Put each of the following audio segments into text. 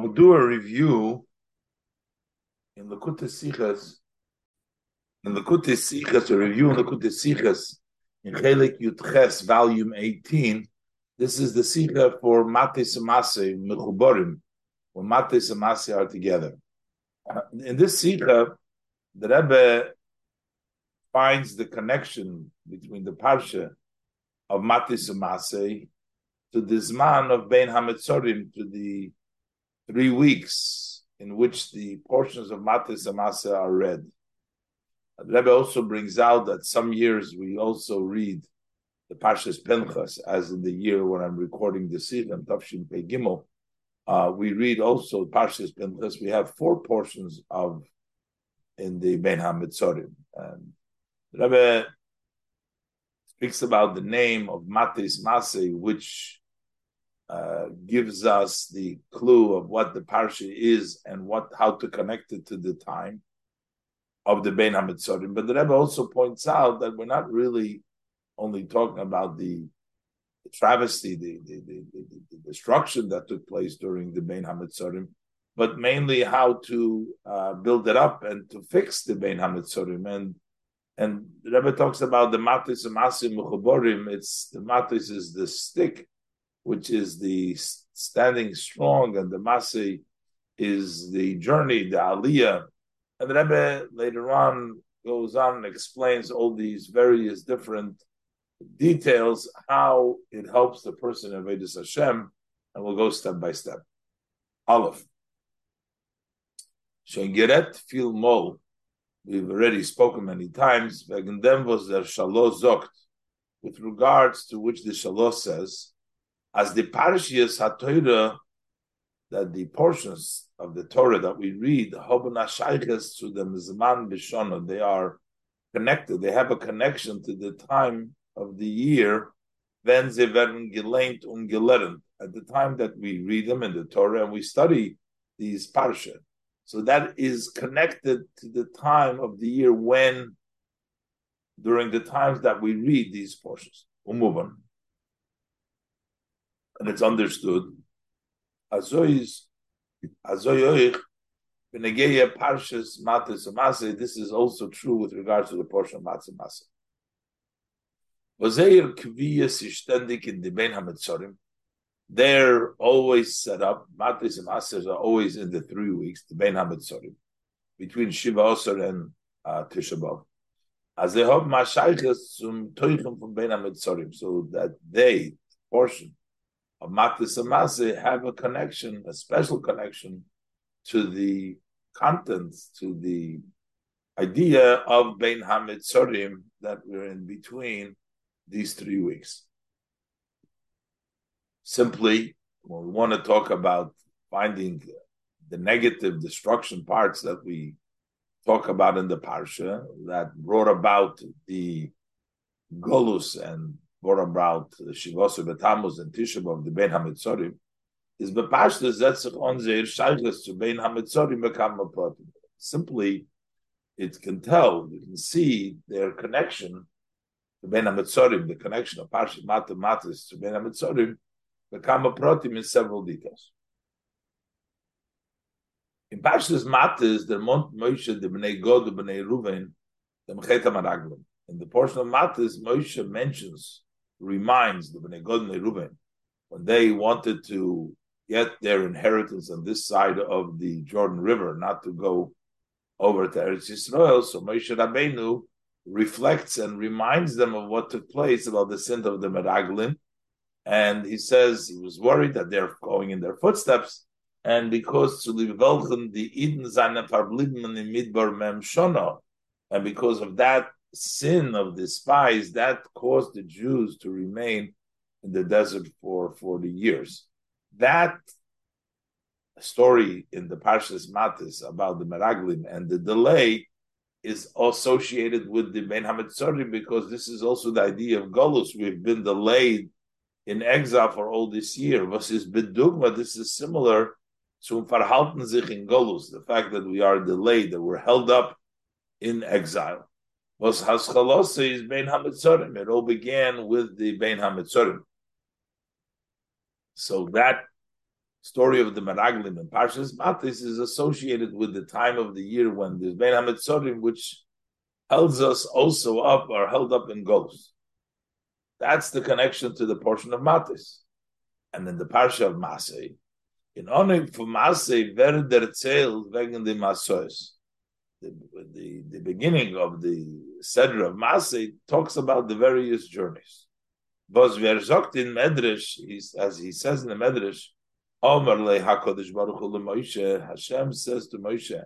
I'll do a review in the Sichas, in the Sichas, a review in the Sichas, in Chelik Yutches, volume 18. This is the Sicha for Matis Masei, Mechuborim, when Matis Masei are together. Uh, in this Sicha, the Rebbe finds the connection between the Parsha of Mate Samase to the Zman of Ben Hametzorim, to the three weeks in which the portions of Matis Masei are read. The Rebbe also brings out that some years we also read the Parshas Pinchas, as in the year when I'm recording the Sichon, Tafshin Pei Gimel. Uh, we read also Parshas Pinchas. We have four portions of in the Ben HaMetzorim. And the Rebbe speaks about the name of Matis Masei, which uh, gives us the clue of what the parsha is and what how to connect it to the time of the Ben Hametzorim. But the Rebbe also points out that we're not really only talking about the, the travesty, the, the, the, destruction that took place during the Ben Hametzorim, but mainly how to uh, build it up and to fix the Ben Hametzorim. And and the Rebbe talks about the matis and masim It's the matis is the stick which is the standing strong, and the Masi is the journey, the Aliyah. And the Rebbe later on goes on and explains all these various different details, how it helps the person in Vedis Hashem, and we'll go step by step. Aleph. Shengeret fil mol. We've already spoken many times. Wegen was der Shaloh. With regards to which the Shaloh says, as the parashiyas HaTorah, that the portions of the Torah that we read, Hobana to the Mizman Bishona, they are connected, they have a connection to the time of the year, then they werden gelehnt und gelernt, at the time that we read them in the Torah and we study these parsha. So that is connected to the time of the year when, during the times that we read these portions. We'll move on and it's understood. Parshas this is also true with regards to the portion of Matzah Masa. Vazeir in the they're always set up, Matis and are always in the three weeks, the Ben Hametzorim, between Shiva Osir and uh, Tisha B'Av. As they have Mashaychas zum Teuchim from Ben Hametzorim, so that they, portion, of Matis Amase have a connection, a special connection to the contents, to the idea of Bein Hamitzorim that we're in between these three weeks. Simply, we want to talk about finding the negative destruction parts that we talk about in the Parsha that brought about the Golus and what about Shivosu Betamuz and Tisha B'Av the Ben Hamitzorim, is Bepashta Zetzich on Zeir Shaychus to Ben Hamitzorim become a protein. Simply, it can tell, you can see their connection to Ben Hamitzorim, the connection of Parshat Mata Matis to Ben Hamitzorim, become a protein in several details. In Parshas Matis, the Mont Moshe, the Bnei Gad, the Bnei Ruven, the Mecheta Meraglim. In the portion of Matis, Moshe mentions reminds the Bnei and Reuben when they wanted to get their inheritance on this side of the Jordan River, not to go over to Eretz Yisrael. So Moshe Rabbeinu reflects and reminds them of what took place about the sin of the Meraglim. And he says he was worried that they're going in their footsteps. And because to live the Eden seine verblieben in Midbar Mem Shona, and because of that, sin of the spies that caused the Jews to remain in the desert for 40 years. That story in the Parshas Matis about the Meraglim and the delay is associated with the Ben Hametzorim because this is also the idea of Golus. We've been delayed in exile for all this year. Versus Bedugma, this is similar to Verhalten sich in Golus, the fact that we are delayed, that we're held up in exile was Haschalosa is Bein Hamitzorim. It all began with the Bein Hamitzorim. So that story of the Meraglim and Parshas Matis is associated with the time of the year when there's Ben HaMetzorim, which holds us also up or held up in ghosts. That's the connection to the portion of Matis. And then the Parsha of Masei, in honor for Masei, wer der zählt wegen the Masos. The, the, the beginning of the Seder of Masei talks about the various journeys. Was sagt in Medrash, as he says in the Medrash, Omer HaKadosh Baruch Hu Moshe, Hashem says to Moshe,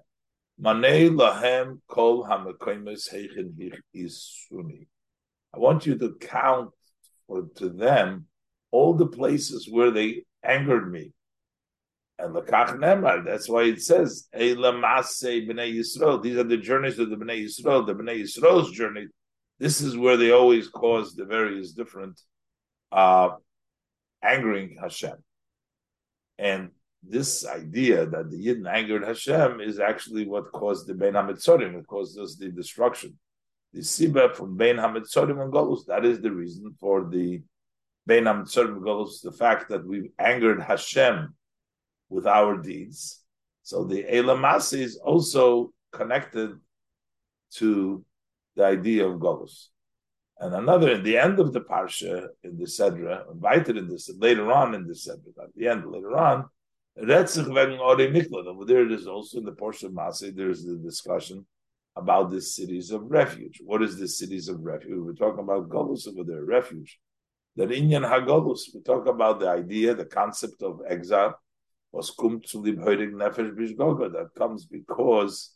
Manei lahem kol hamakoimes heichin isuni. I want you to count for, to them all the places where they angered me. And Lakach Nemar, that's why it says, B'nai Yisrael. These are the journeys of the B'nai Yisrael, the B'nai Yisrael's journey. This is where they always cause the various different uh, angering Hashem. And this idea that the Yidden angered Hashem is actually what caused the Bein HaMetzorim, it caused us the destruction. The Siba from Bein HaMetzorim and Golus, that is the reason for the Bein HaMetzorim and Golus, the fact that we angered Hashem with our deeds. So the Elamasi is also connected to the idea of Golus. And another, in the end of the Parsha, in the Sedra, invited in this, later on in the Sedra, at the end, later on, Retzich wegen Ore Miklat. Over there, it is also in the portion of Masay, there's the discussion about the cities of refuge. What is the cities of refuge? We're talking about Golus over there, refuge. That Inyan Hagolus, we talk about the idea, the concept of exile, was kum zu lib nefesh bishgoga, that comes because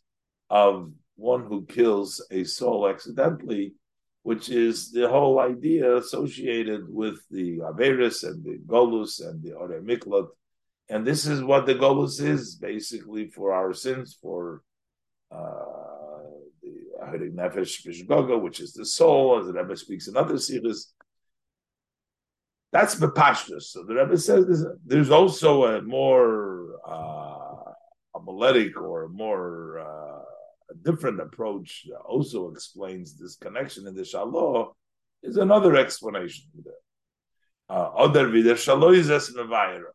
of one who kills a soul accidentally, which is the whole idea associated with the Averis and the Golus and the Ore Miklat. And this is what the Golus is basically for our sins, for uh, the Ahirik Nefesh Bishgoga, which is the soul, as the Rebbe speaks in other sikhs. That's Bepashtus. So the Rebbe says there's, there's also a more uh, homiletic or more uh, a different approach also explains this connection in the Shaloh is another explanation there. Uh, other vider Shaloh is as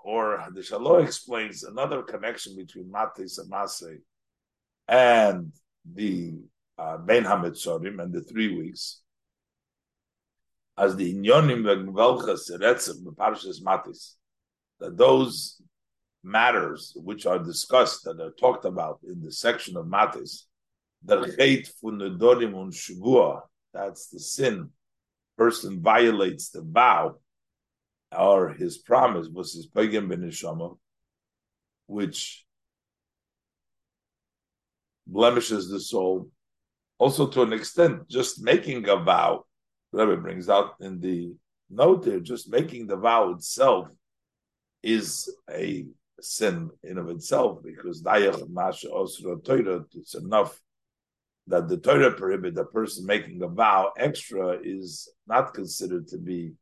or the Shaloh explains another connection between Matis and Masei and the uh, Ben Hametzorim and the three weeks. As the Inyonim Velchas Eretzim Parshas Matis, that those matters which are discussed and are talked about in the section of Matis that's the sin. Person violates the vow or his promise was his pagan benishama, which blemishes the soul. Also, to an extent, just making a vow, Rebbe brings out in the note there, just making the vow itself is a sin in of itself because it's enough that the Torah prohibit a person making a vow extra is not considered to be.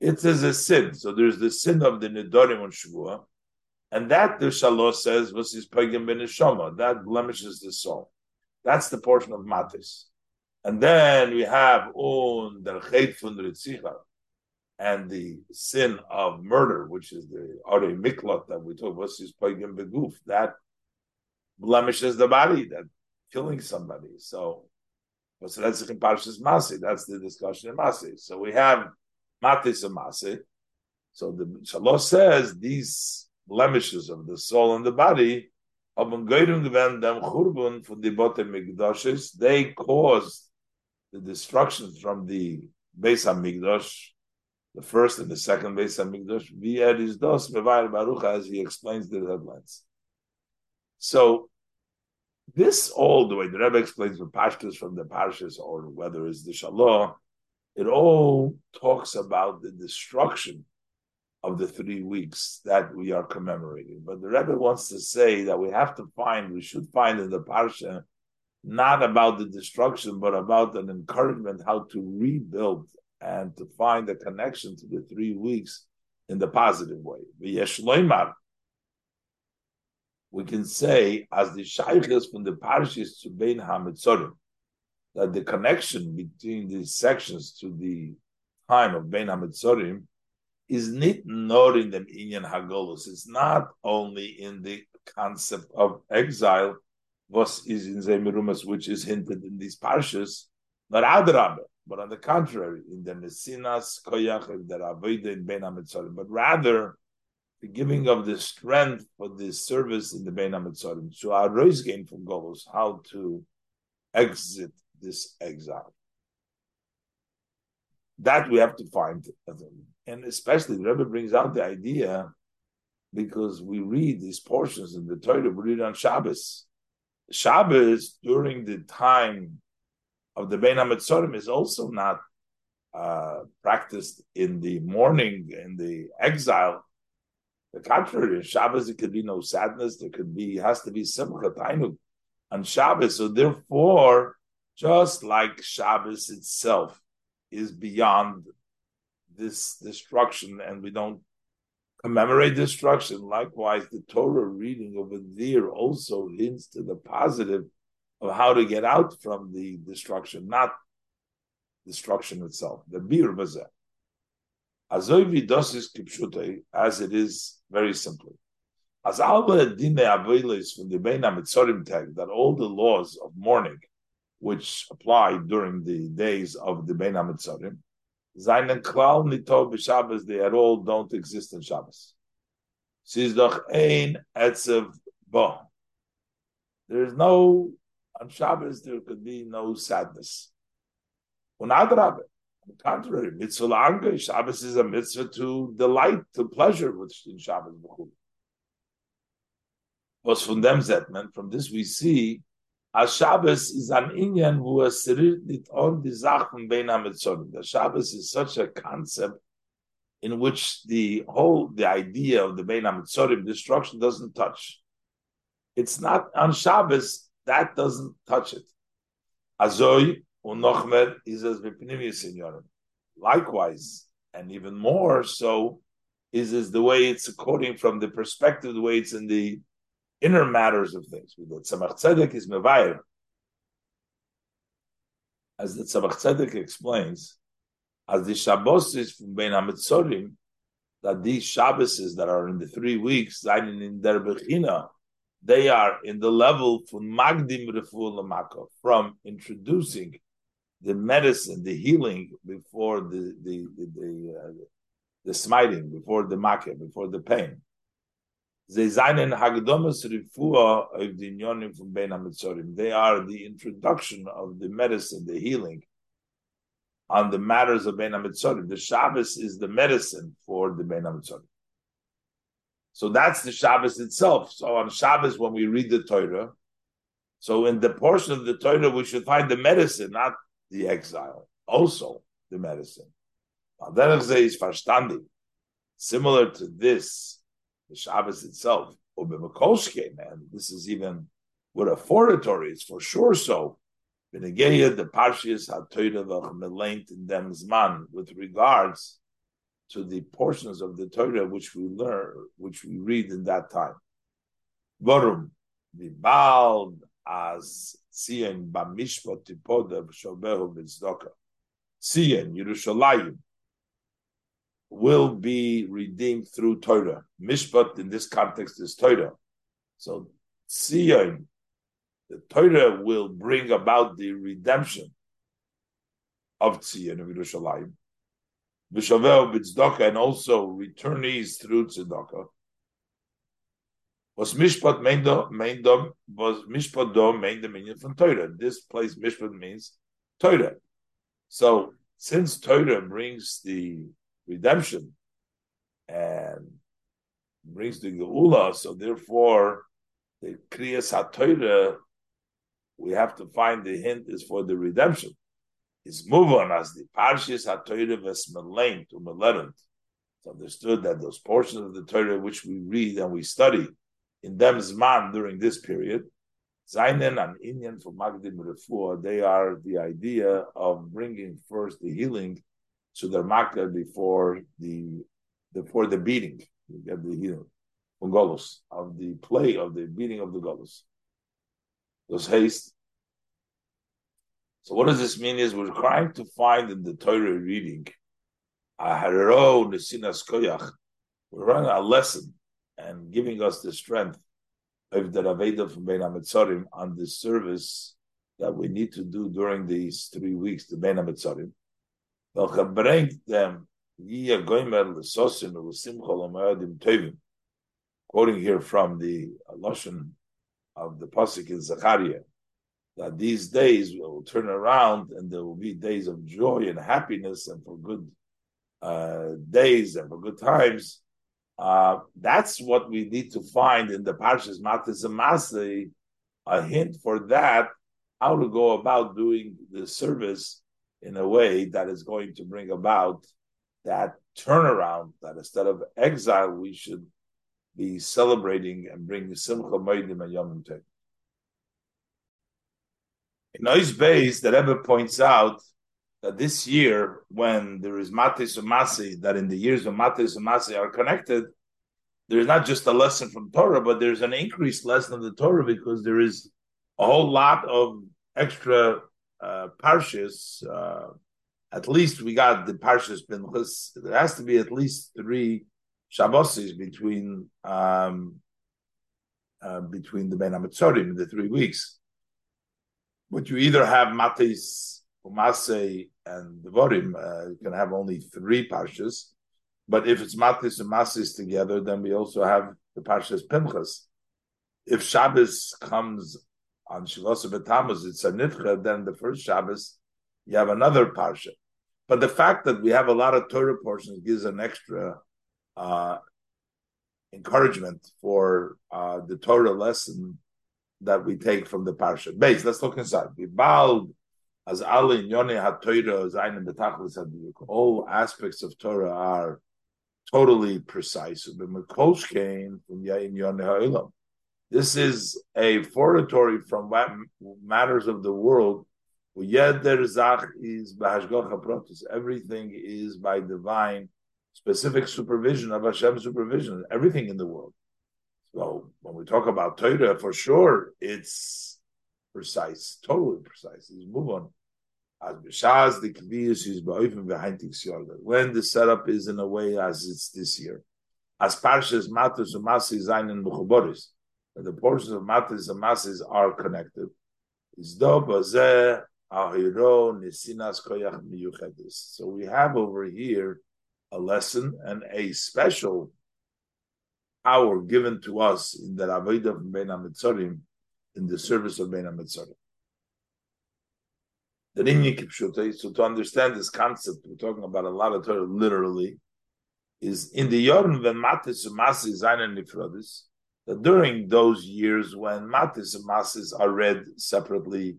It is a sin. So there's the sin of the Nidorim on Shavua, and that the Shalos says was his pagan ben That blemishes the soul. That's the portion of Matis. And then we have un der Ritzicha, and the sin of murder, which is the Are Miklat that we talk about, is pagan beguf. That blemishes the body. That killing somebody. So, that's in Parshas Masi. That's the discussion in Masi. So we have Matis and Masi. So the Shalosh says these blemishes of the soul and the body, they caused the destruction from the Beis Hamikdash, the first and the second Beis Hamikdash, as he explains the headlines. So this all the way the Rebbe explains the pashtus from the parshas or whether it's the shalom, it all talks about the destruction of the three weeks that we are commemorating. But the Rebbe wants to say that we have to find, we should find in the parsha, not about the destruction, but about an encouragement how to rebuild and to find a connection to the three weeks in the positive way we can say as the shaykhs from the parishes to Bein Hametzorim, that the connection between these sections to the time of Bein Hametzorim is not not in the Inyan Hagolus. It's not only in the concept of exile, is in Zemirumas, which is hinted in these parshas, not Adrabah, but on the contrary, in the Messinas Koyach, the Avodah in Ben but rather the giving of the strength for this service in the Ben HaMetzorim. So our Rois gain from Golos, how to exit this exile. That we have to find. And especially the Rebbe brings out the idea because we read these portions in the Torah, we read on Shabbos. Shabbos during the time of the Ben HaMetzorim is also not uh, practiced in the morning in the exile. The contrary, in Shabbos there could be no sadness. There could be has to be simcha tainuk on Shabbos. So therefore, just like Shabbos itself is beyond this destruction, and we don't commemorate destruction. Likewise, the Torah reading over there also hints to the positive of how to get out from the destruction, not destruction itself. The bir kipshute, as it is very simply. As alba dine avilis from the Bein HaMitzorim tag, that all the laws of mourning, which apply during the days of the Bein HaMitzorim, Zainen klal nitov b'Shabbos, they at all don't exist in Shabbos. Siz doch ein etzev bo. There is no on Shabbos there could be no sadness. On the contrary, mitzvah langa, Shabbos is a mitzvah to delight, to pleasure with in Shabbos. Was from from this we see as Shabbos is an Indian who has it on the Zachen Bein The Shabbos is such a concept in which the whole the idea of the Bein HaMetzorim destruction doesn't touch. It's not on Shabbos that doesn't touch it. Azoy unochmer is as bepnimius in Likewise, and even more so, is is the way it's according from the perspective, the way it's in the inner matters of things. The Tzemach Tzedek is mevayer, as the Tzemach Tzedek explains, as the Shabbos is from Bein HaMetzorim, that these Shabbases that are in the three weeks, in der Bechina, they are in the level from Magdim Refuah from introducing the medicine, the healing before the the the, the, uh, the smiting, before the makkah, before the pain. They are the introduction of the medicine, the healing on the matters of Ben HaMetzorim. The Shabbos is the medicine for the Ben HaMetzorim. So that's the Shabbos itself. So on Shabbos, when we read the Torah, so in the portion of the Torah, we should find the medicine, not the exile. Also, the medicine. Similar to this, the Shabbos itself, man, this is even with a foratory, it's for sure so. Benegeya, the Parshias HaTorah v'Chmelaint in them Zman, with regards to the portions of the Torah which we learn, which we read in that time. Varum, Vibald as Sion Bamishpot Tipoda Shobehu Bitzdoka. Sion, Yerushalayim, will be redeemed through Torah. Mishpat in this context is Torah. So Sion, the Torah will bring about the redemption of Tzion of Yerushalayim v'shavel b'tzedakah, and also returnees through tzedakah. Was mishpat meindom was mishpat do main dominion from Torah. This place mishpat means Torah. So since Torah brings the redemption and brings the geula, so therefore the kriyas ha we have to find the hint is for the redemption is move on as the parshas ha-Torah v'smelein to melerent. It's understood that those portions of the Torah which we read and we study in them zman during this period, zainen and inyan for magdim refuah, they are the idea of bringing first the healing to their makkah before the before the beating. You get the healing from Golos of the play of the beating of the Golos. Those haste so what does this mean is we're trying to find in the Torah reading a koyach. We're running a lesson and giving us the strength of the Raveda from HaMetzorim on the service that we need to do during these three weeks, the Bein HaMetzorim. bring them quoting here from the Lashon of the Pasuk in Zechariah, that these days will turn around and there will be days of joy and happiness and for good uh, days and for good times. Uh, that's what we need to find in the Parshas Matis and Masay, a hint for that, how to go about doing the service in a way that is going to bring about that turnaround, that instead of exile, we should be celebrating and bring Simcha Moedim and Yom Tov. In those Beis, the Rebbe points out that this year, when there is Matis and Masi, that in the years when Matis and Masi are connected, there's not just a lesson from Torah, but there's an increased lesson of the Torah because there is a whole lot of extra uh, parshas. Uh, at least we got the parshas Pinchas. There has to be at least three Shabbosis between um, uh, between the Bein Hamitzorim, the three weeks. But you either have Matis, Umase, and Devorim, uh, you can have only three parshas. But if it's Matis and Masis together, then we also have the parshas Pinchas. If Shabbos comes on Shavuos B'Tammuz, it's a Nitcha, then the first Shabbos, you have another parsha. But the fact that we have a lot of Torah portions gives an extra uh, encouragement for uh, the Torah lesson that we take from the parsha. Base, let's look inside. Bald as Ali Yoni HaTorah Zayin Betachlis All aspects of Torah are totally precise. This is a foretory from matters of the world. Everything is by divine specific supervision of Hashem's supervision, everything in the world. So when we talk about Torah, for sure, it's precise, totally precise. Let's move on. As the is when the setup is in a way as it's this year. As Parshas Matus and Masi Zayin and Mechuboris, the portions of Matus and masses are connected. So we have over here a lesson and a special power given to us in the Avodah of Ben in the service of Ben. The Ninyi so to understand this concept, we're talking about a lot of Torah literally, is in the Yorn when Matis and Masis Zainen Nifrodis, during those years when Matis and Masis are read separately,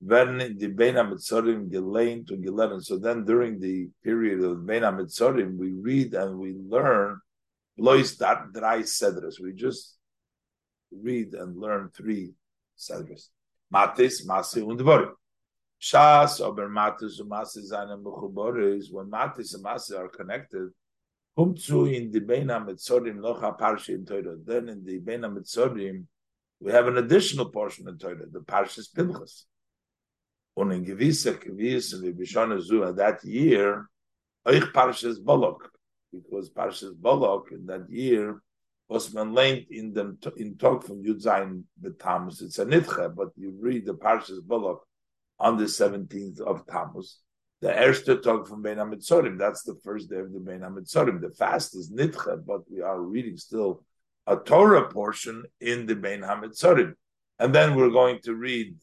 when the Bein HaMetzorim Gelein to Gelein. So then during the period of Bein HaMetzorim, we read and we learn. We just read and learn three sedras. Matis, Masi, and. Shas, Ober Matis, Masi, and Mechuboris, when Matis and Masi are connected, Humtzu in the Bein HaMetzorim, Locha Parshi in Torah. Then in the Bein HaMetzorim, we have an additional portion in Torah, the Parshas Pinchas. Und in gewisser Gewiss, wie Bishon Zu, that year, euch Parshas Balak, because Parshas Balak in that year was man learned in them in talk from Yud Zayin B'Tammuz. It's a nitcha, but you read the Parshas Balak on the 17th of Tammuz. The Erste talk from Bein HaMetzorim, that's the first day of the Bein HaMetzorim. The fast is nitcha, but we are reading still a Torah portion in the Bein HaMetzorim. And then we're going to read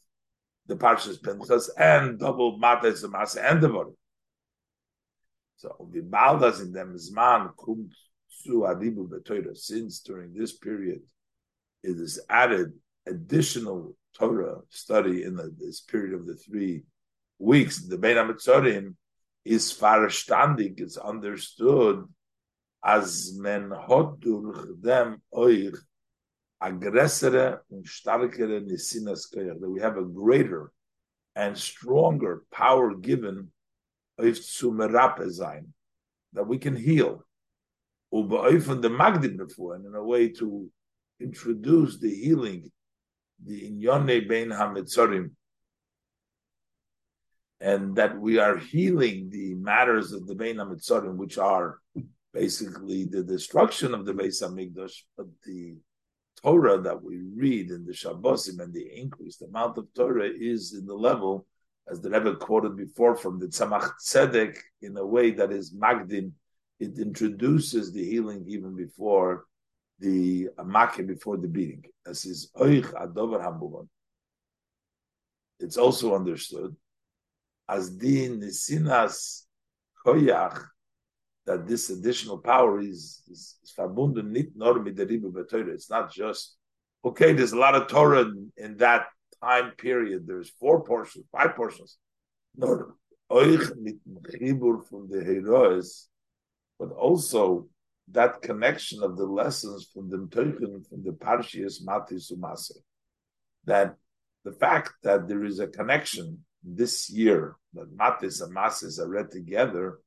the Parshas Pinchas and double Matas Masa and the Vorim. So the Baldas in them Zman kum su adibu b'Torah. Since during this period it is added additional Torah study in the, this period of the three weeks, the Bein HaMetzorim is farstandig. It's understood as men hot durch dem euch aggressere und starkere nesinas that we have a greater and stronger power given of zu sein, that we can heal. Ubeoifen the magdim and in a way to introduce the healing, the inyone bein hametzorim. And that we are healing the matters of the Bein HaMitzorim, which are basically the destruction of the Beis Hamikdash, but the Torah that we read in the Shabbosim and the increase, the amount of Torah is in the level, as the Rebbe quoted before, from the Tzemach Tzedek in a way that is Magdin. It introduces the healing even before the Makkah, before the beating. As is Oich Adover Hamuvan. It's also understood as din nisinas koyach that this additional power is, is, verbunden nit nor mit der It's not just okay. There's a lot of Torah in, in, that time period. There's four portions, five portions. Nor oich mit chibur from the heroes, but also that connection of the lessons from the Teuchen, from the Parshias Matis. That the fact that there is a connection this year that Matis and Masis are read together,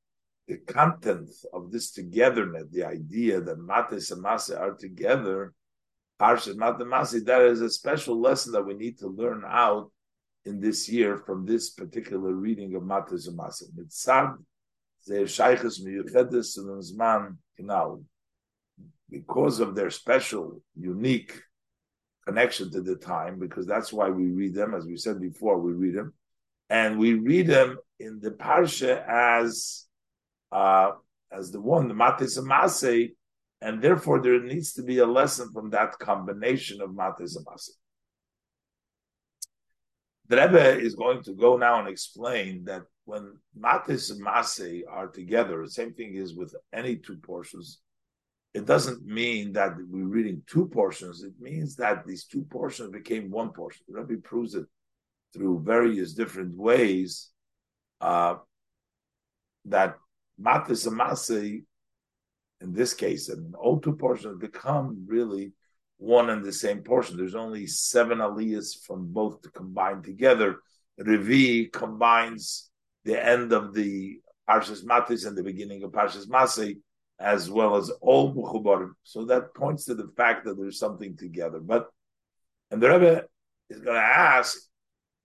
the content of this togetherness, the idea that Matis and Masis are together, Parshas Matis Masi, that is a special lesson that we need to learn out in this year from this particular reading of Matis and Masis. Mitzad, Zeir Shaykhis Miyuchedes Zman Kinal. Because of their special, unique connection to the time, because that's why we read them, as we said before, we read them and we read them in the parsha as uh, as the one the matis and masay, and therefore there needs to be a lesson from that combination of matis and masay. The Rebbe is going to go now and explain that when matis and masay are together, the same thing is with any two portions. It doesn't mean that we're reading two portions. It means that these two portions became one portion. The Rebbe proves it through various different ways uh, that matis and in this case, and all two portions become really one and the same portion. There's only seven aliyahs from both to combine together. Revi combines the end of the Parshas Matis and the beginning of Parshas Masay, as well as all Mechubarim. So that points to the fact that there's something together. But and the Rebbe is going to ask,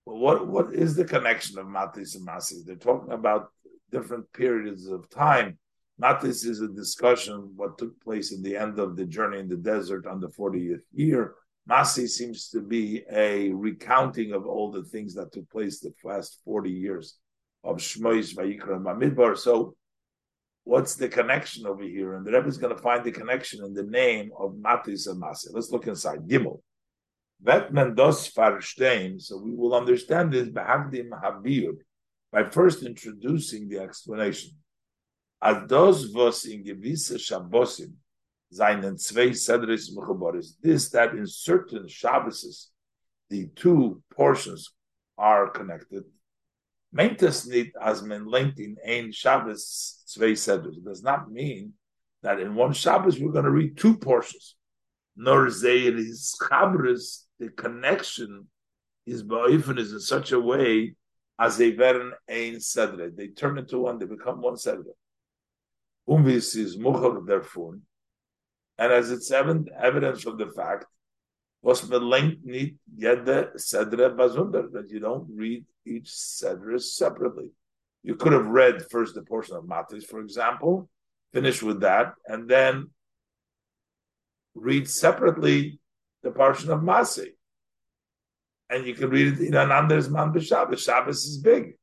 what what is the connection of Matis and Masis? They're talking about different periods of time. Matis is a discussion what took place in the end of the journey in the desert on the 40th year. Masi seems to be a recounting of all the things that took place the past 40 years of Shmois, Vayikra, and Bamidbar. So, what's the connection over here? And the Rebbe is going to find the connection in the name of Matis and Masi. Let's look inside. Gimel. Vet men das verstehen, so we will understand this behagdim habiyud by first introducing the explanation. As those was in gewisse Shabbosim seinen zwei Sedris Mechuboris, this that in certain Shabbos the two portions are connected. Meint nicht, as men lenkt in ein Shabbos zwei Sedris. It does not mean that in one Shabbos we're going to read two portions. Nor zeir is chabris the connection is ba'ifin is in such a way as they veren ein sedre. They turn into one, they become one sedre. Umvis is muchal derfun. And as it's evidence from the fact, was melenkt nit yede sedre bazunder, that you don't read each sedre separately. You could have read first the portion of Matis, for example, finish with that, and then read separately the portion of Masi. And you can read it in an Anders Man B'Shabbos. Shabbos is big.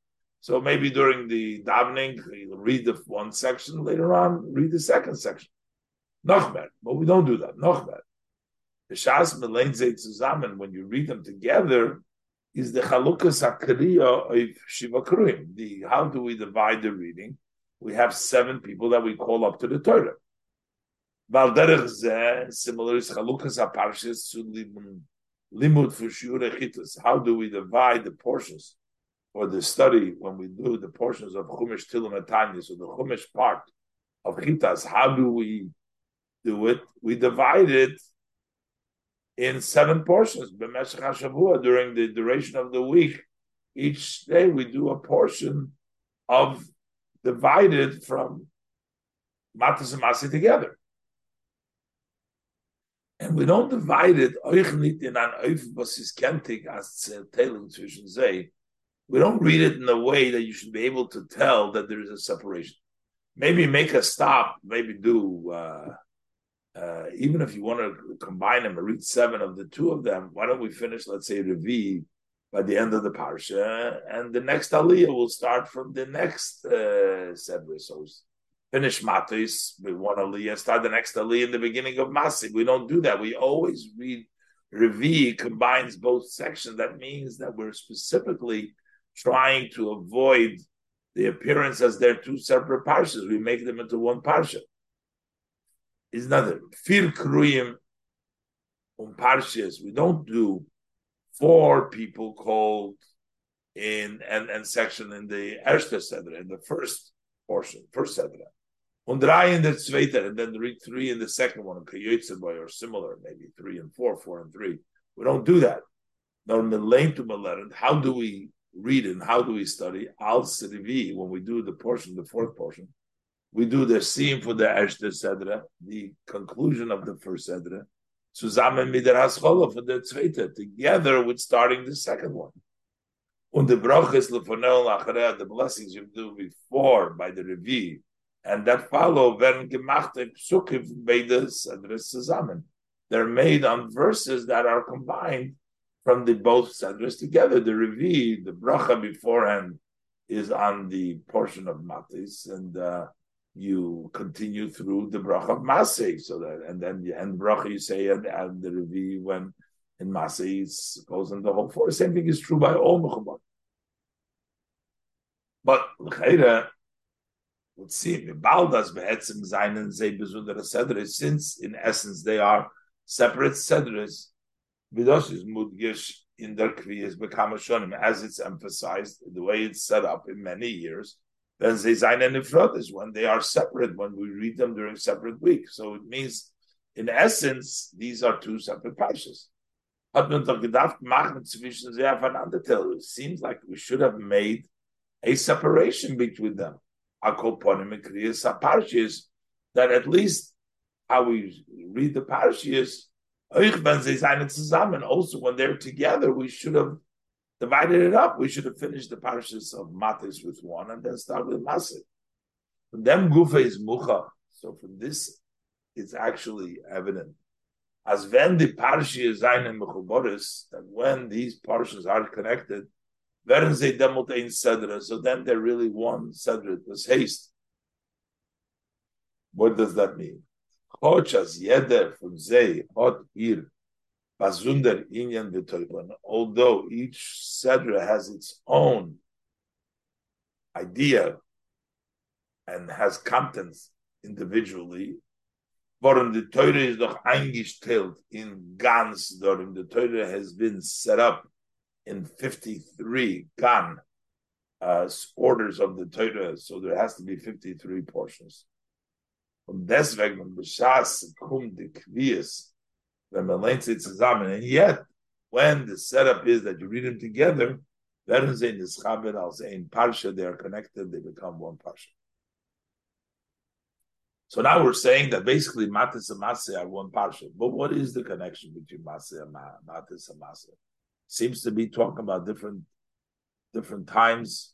So maybe during the davening, you read the one section, later on, read the second section. Nochmer. But we don't do that. Nochmer. The Shas Melain Zusammen, when you read them together, is the Chalukas Akriya of Shiva Kruim. The how do we divide the reading? We have seven people that we call up to the Torah. Aparshis to for How do we divide the portions for the study when we do the portions of Chumash Tehillim so the Chumash part of Chitas? How do we do it? We divide it in seven portions, during the duration of the week. Each day we do a portion of divided from Matas and Masi together. And we don't divide it we don't read it in a way that you should be able to tell that there is a separation. Maybe make a stop, maybe do, uh, uh, even if you want to combine them and read seven of the two of them, why don't we finish, let's say, Revi by the end of the Parsha, and the next Aliyah will start from the next uh, Sedra. So finish Matis with one Aliyah, start the next Aliyah in the beginning of Masik. We don't do that. We always read Revi combines both sections. That means that we're specifically trying to avoid the appearance as they're two separate parshas. We make them into one parsha. Is another fir kruyim on um parshas. We don't do four people called in and, and section in the Erste Sedra, in the first portion, first Sedra. Und drei in the zweite, and then read three in the second one, or similar, maybe three and four, four and three. We don't do that. Now, in the lane to how do we read and how do we study? Al Sirivi, when we do the portion, the fourth portion, we do the scene for the Eshter Sedra, the conclusion of the first Sedra, zusammen mit der for the zweite, together with starting the second one. Und the brachas lefonel achareh, the blessings you do before by the Revi, and that follow werden gemachte psukim beides Sedras zusammen. They're made on verses that are combined from the both Sedras together. The Revi, the bracha beforehand, is on the portion of Matis, and uh, you continue through the bracha of Masay. So that, and then the end bracha you say, and, and the Revi when in Masay goes in the whole four. Same thing is true by all Mechubar. But L'chaira would seem Baldas seinen since in essence they are separate sedres Vidos is mudgish in their kriyas become shonim, as it's emphasized, the way it's set up in many years. Then and ifrod is when they are separate, when we read them during separate weeks. So it means, in essence, these are two separate parshas. It seems like we should have made a separation between them. That at least how we read the parshas also, when they're together, we should have divided it up. We should have finished the parashas of Matis with one and then start with Masik. From them, Gufa is Mucha. So from this, it's actually evident. As when the parashas is in Mechuboris, that when these parashas are connected, So then they're really one Sedra. It was haste. What does that mean? Although each Sedra has its own idea and has contents individually, warum the Torah is doch eingestellt in Gans, darum the Torah has been set up in 53 Gan uh, orders of the Torah, so there has to be 53 portions. Und deswegen, B'Shas kum man zusammen. And yet, when the setup is that you read them together, werden sie in the ein Parsha, they are connected, they become one Parsha. So now we're saying that basically Matis and Maseh are one Parsha. But what is the connection between Maseh and Matis and Maseh? Seems to be talking about different different times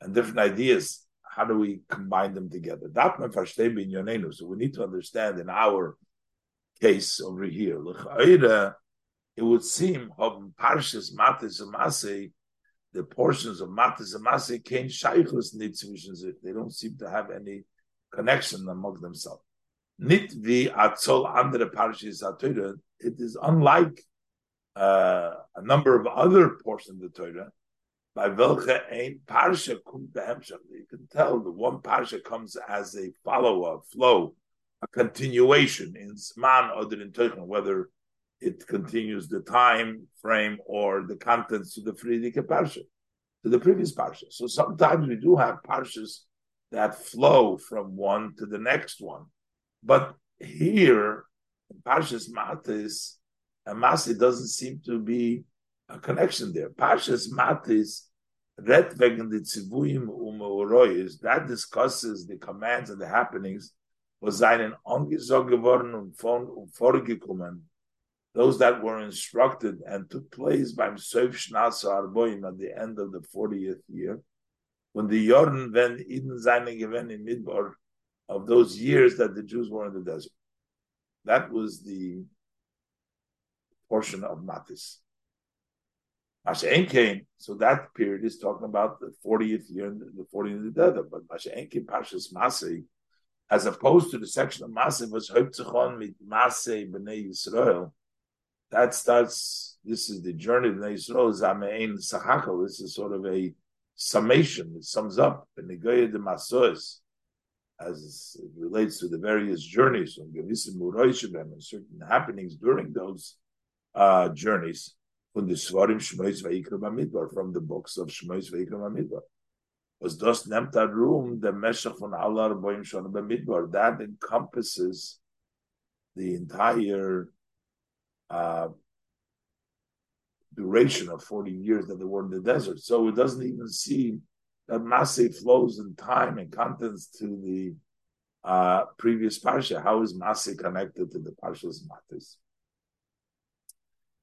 and different ideas how do we combine them together? So we need to understand in our case over here. It would seem Parshas Matis and the portions of Matis Masei came shaykhus nitzvishin They don't seem to have any connection among themselves. Nit vi atzol andere Parshas. It is unlike uh, a number of other portions of the Torah by welche ein parsha behemshach. You can tell the one parsha comes as a follow-up, flow, a continuation in zman or in teichen, whether it continues the time frame or the contents to the Friedrich parsha, to the previous parsha. So sometimes we do have parshas that flow from one to the next one, but here in parshas matis, and Masi doesn't seem to be a connection there. Pashas Matis red wegen the Zivuyim Umeoroyes, that discusses the commands and the happenings, was seinen angesagt geworden und von und vorgekommen those that were instructed and took place by Msoif Shnasa Arboim at the end of the 40th year, when the Jordan then Eden Zaine given in Midbar of those years that the Jews were in the desert. That was the portion of Matis. Masha came, so that period is talking about the 40th year, and the 40th of the desert. But Masha came, Pashas Masay, as opposed to the section of Masay was Hauptzichon mit Masay B'nai Yisrael. That starts, this is the journey of B'nai Yisrael, Zamein Sachakal. This is sort of a summation. It sums up in the Goya de Masois as it relates to the various journeys and certain happenings during those uh, journeys from the Svarim Shmois Vaikram Amidbar, from the books of Shmois Vaikram Amidbar. Was das that room the Meshach von Allah Boim Shon Bamidbar that encompasses the entire uh, duration of 40 years that they were in the desert. So it doesn't even seem that Masay flows in time and contents to the uh, previous parsha. How is Masay connected to the parsha's matis?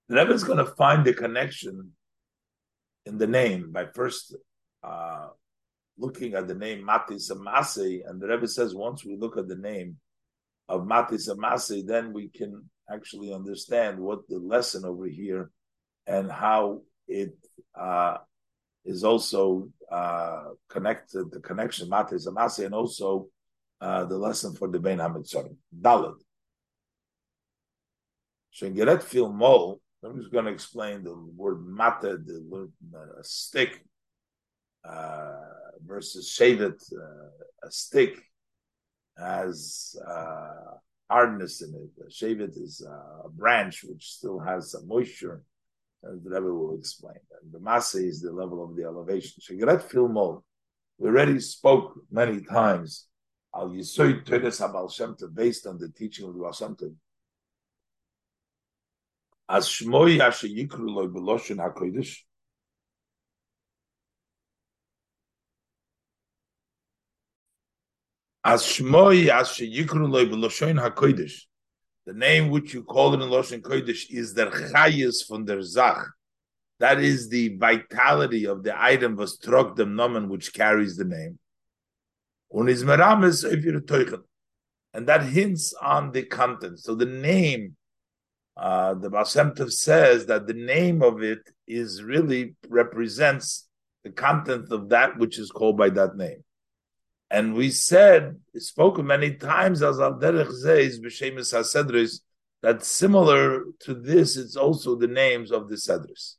The Rebbe is going to find the connection in the name by first uh, looking at the name Matis and Masay, and the Rebbe says once we look at the name of Matis and Masay, then we can actually understand what the lesson over here and how it uh, is also uh, connected, the connection Matis and Masay, and also uh, the lesson for the Ben Hamitzon. Dalad. Shengeret fil I'm just going to explain the word mata, the word uh, stick, uh, versus shavet, uh, a stick has uh, hardness in it. shavet is a branch which still has some moisture, as the Rebbe will explain. And the masa is the level of the elevation. Shigret filmol. We already spoke many times. Al Yisoy Teres Abal Shem based on the teaching of the Baal as shmoy ashe yikru loy beloshin hakodesh. As shmoy ashe yikru loy beloshin hakodesh. The name which you call it in Loshin Kodesh is der Chayis from der Zach. That is the vitality of the item was trok dem nomen which carries the name. Is merames And that hints on the content. So the name uh, the Baal says that the name of it is really represents the content of that which is called by that name. And we said, spoken many times as Al Derech Zeis B'Shemus HaSedris, that similar to this, it's also the names of the Sedris.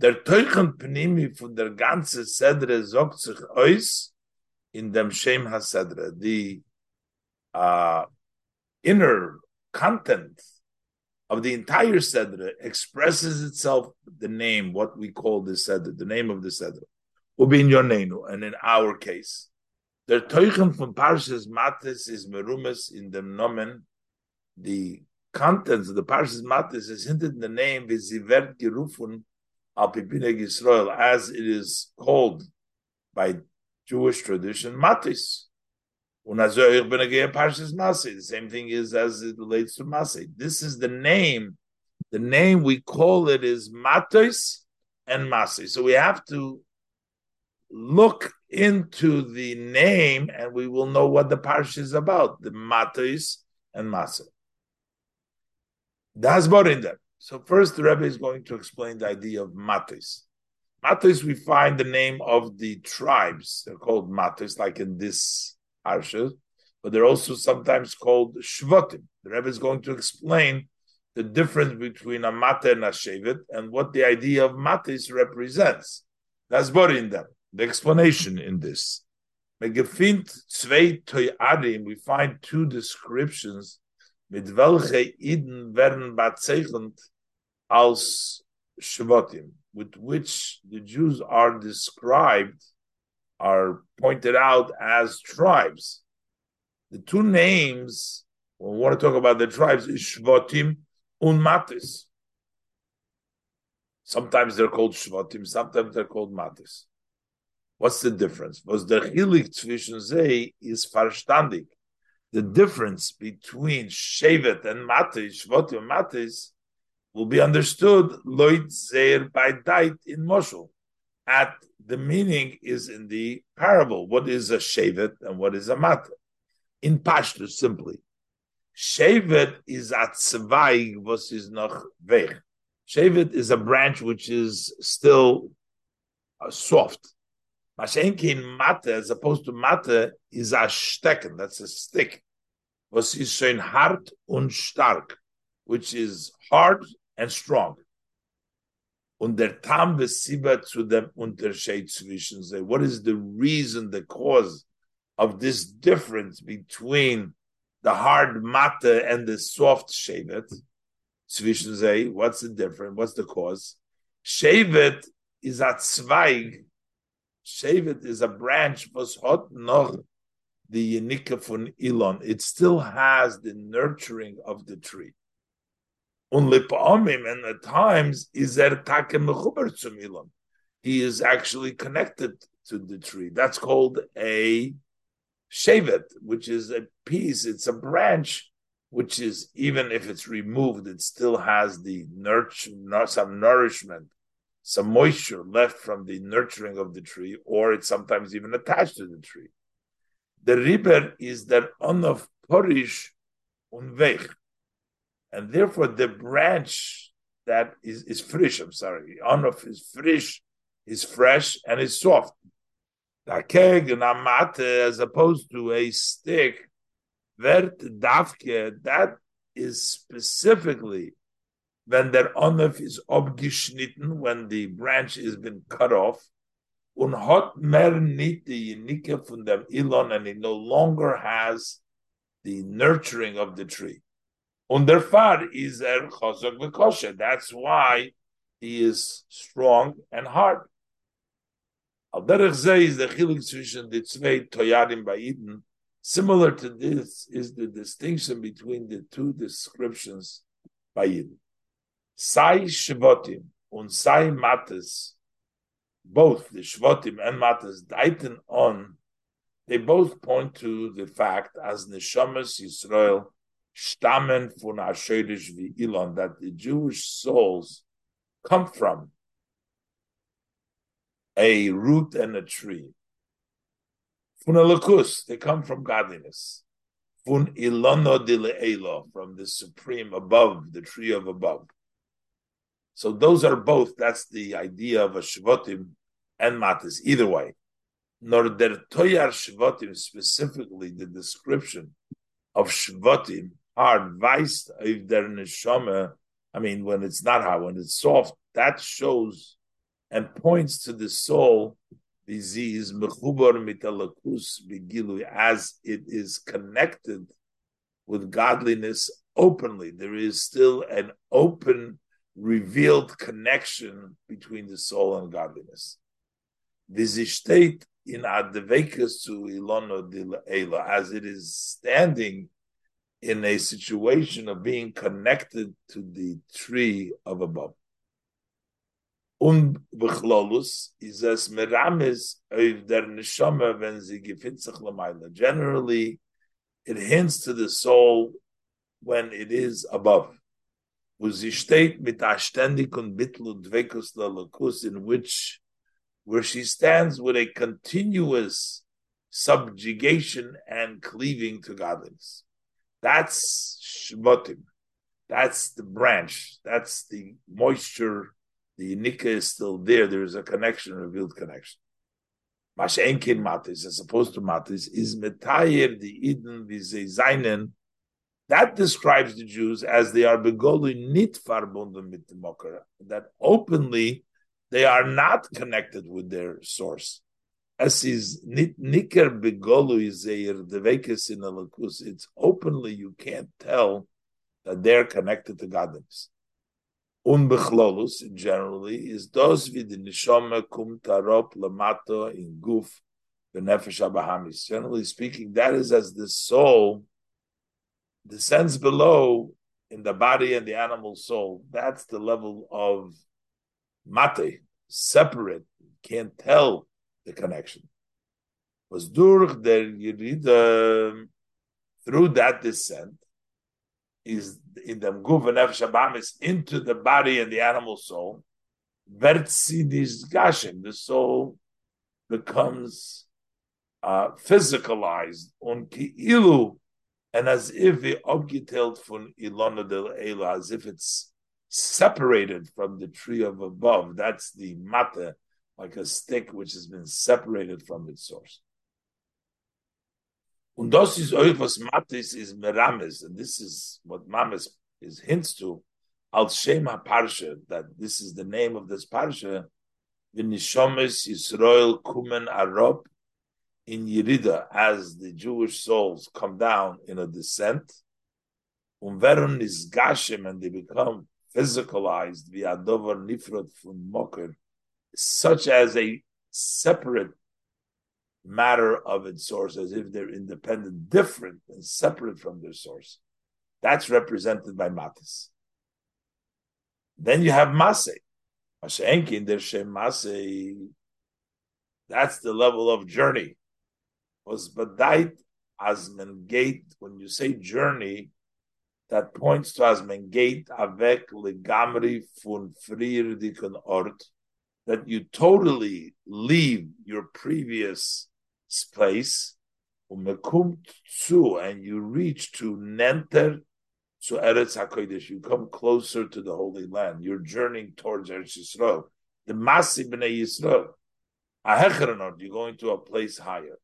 Der Teuchen Pnimi von der ganze Sedre sagt sich aus in dem Shem HaSedre. The uh, inner content of the entire Sedra expresses itself the name, what we call the Sedra, the name of the Sedra. Ubin Yonenu, and in our case. The Teuchen from Parshas Matis is Merumas in the Nomen. The contents of the Parshas Matis is hinted in the name Vizivert Gerufun al Pipineg Yisrael, as it is called by Jewish tradition, Matis. The same thing is as it relates to Masay. This is the name. The name we call it is Matos and Masay. So we have to look into the name and we will know what the parsha is about. The Matos and Masay. That's there. So first the Rebbe is going to explain the idea of Matos. Matos, we find the name of the tribes. They're called Matos, like in this Parshas, but they're also sometimes called Shvatim. The Rebbe is going to explain the difference between a Mata and a Shevet and what the idea of Matis represents. That's what in them, the explanation in this. We find two descriptions mit welche Iden werden bezeichnet als Shvatim, with which the Jews are described are pointed out as tribes. The two names, when we want to talk about the tribes, is Shvatim and Matis. Sometimes they're called Shvatim, sometimes they're called Matis. What's the difference? Was the Chilik zwischen sie is verstandig. The difference between Shevet and Matis, Shvatim and Matis, will be understood loit zeir by dait in moshul. At the meaning is in the parable. What is a shevet and what is a mata? In Pashto, simply. Shevet is at tzvaig, was is noch vech. Shevet is a branch which is still uh, soft. Mashenkin mate, as opposed to mate, is a stecken, that's a stick. Was is schön hart und stark, which is hard and strong. Und der Tam vesiba zu dem Unterschied zwischen sie. What is the reason, the cause of this difference between the hard mate and the soft shevet? Zwischen sie, what's the difference? What's the cause? Shevet is a Zweig. Shevet is a branch, was hot noch the Yenika von Elon. It still has the nurturing of the tree. Only pa'omim, and at times, is er zum Elon. He is actually connected to the tree. That's called a shevet, which is a piece, it's a branch, which is, even if it's removed, it still has the nurture, some nourishment, some moisture left from the nurturing of the tree, or it's sometimes even attached to the tree. The riber is that onof porish unveich, and therefore the branch that is, is fresh, I'm sorry, onof is fresh, is fresh, and is soft. The as opposed to a stick, vert dafke, that is specifically when der Onef is abgeschnitten, when the branch has been cut off, und hat mehr nicht die Unike von dem Ilon, and he no longer has the nurturing of the tree. Und der Far is er chosok v'kosher. That's why he is strong and hard. Al derech ze is the chilik zwischen the zwei toyarim ba'iden. Similar to this is the distinction between the two descriptions by Eden. Sai Shvotim und Sai Mattes, both the Shvotim and Mattes, daiten on, they both point to the fact as Neshamas Yisrael stammen von Asherish vi Ilon, that the Jewish souls come from a root and a tree. Fun alakus, they come from godliness. Fun ilono de from the supreme above, the tree of above. So those are both. That's the idea of a shvotim and matis. Either way, nor der toyar shvotim specifically the description of shvotim hard weist if der neshama. I mean, when it's not hard, when it's soft, that shows and points to the soul. Disease mechubar mitalakus begilu as it is connected with godliness openly. There is still an open revealed connection between the soul and godliness. This is state in Adevekas to Ilono de as it is standing in a situation of being connected to the tree of above. Um, und bechlolus is as meramis of der neshama when sie gefindt sich Generally, it hints to the soul when it is above wo sie steht mit a ständig und bittel und dvekus in which, where she stands with a continuous subjugation and cleaving to godliness. That's shmotim. That's the branch. That's the moisture. The nika is still there. There is a connection, revealed connection. Mashenkin matis, as opposed to matis, is metayer the eden vizezainen that describes the Jews as they are begoli nit verbunden mit dem that openly they are not connected with their source. As is nit niker begolu is the vekis in the lakus. It's openly you can't tell that they're connected to godliness. Unbechlolus generally is dos vid nishoma kum tarop lamato in guf benefesh abahamis. Generally speaking, that is as the soul descends below in the body and the animal soul. That's the level of mate, separate, can't tell the connection. Was durch der Yerida, through that descent, is in the Guf and Nefesh into the body and the animal soul. Vertsidis Gashim, the soul becomes uh, physicalized on ki'ilu, and as if it abgetelt from ilona del ela, as if it's separated from the tree of above. That's the mata, like a stick which has been separated from its source. Und das ist euch, Matis is Meramis, and this is what Mamis is hints to, als Shema Parsha, that this is the name of this Parsha, V'nishomes Yisrael Kumen Arop, in Yerida, as the Jewish souls come down in a descent, Umverun is Gashim, and they become physicalized via Dover Nifrod from Moker, such as a separate matter of its source as if they're independent, different, and separate from their source. That's represented by matis. Then you have Maseh. Mashenkin, their Shem. That's the level of journey. Was Badait as Gate, when you say journey, that points to as Gate Avek Legamri Fun Frir Dikon Ort, that you totally leave your previous place, and you reach to Nenter to Eretz HaKodesh. You come closer to the Holy Land. You're journeying towards Eretz Yisrael. The Masi B'nai Yisrael. Ahecherenot, you're going to a place higher.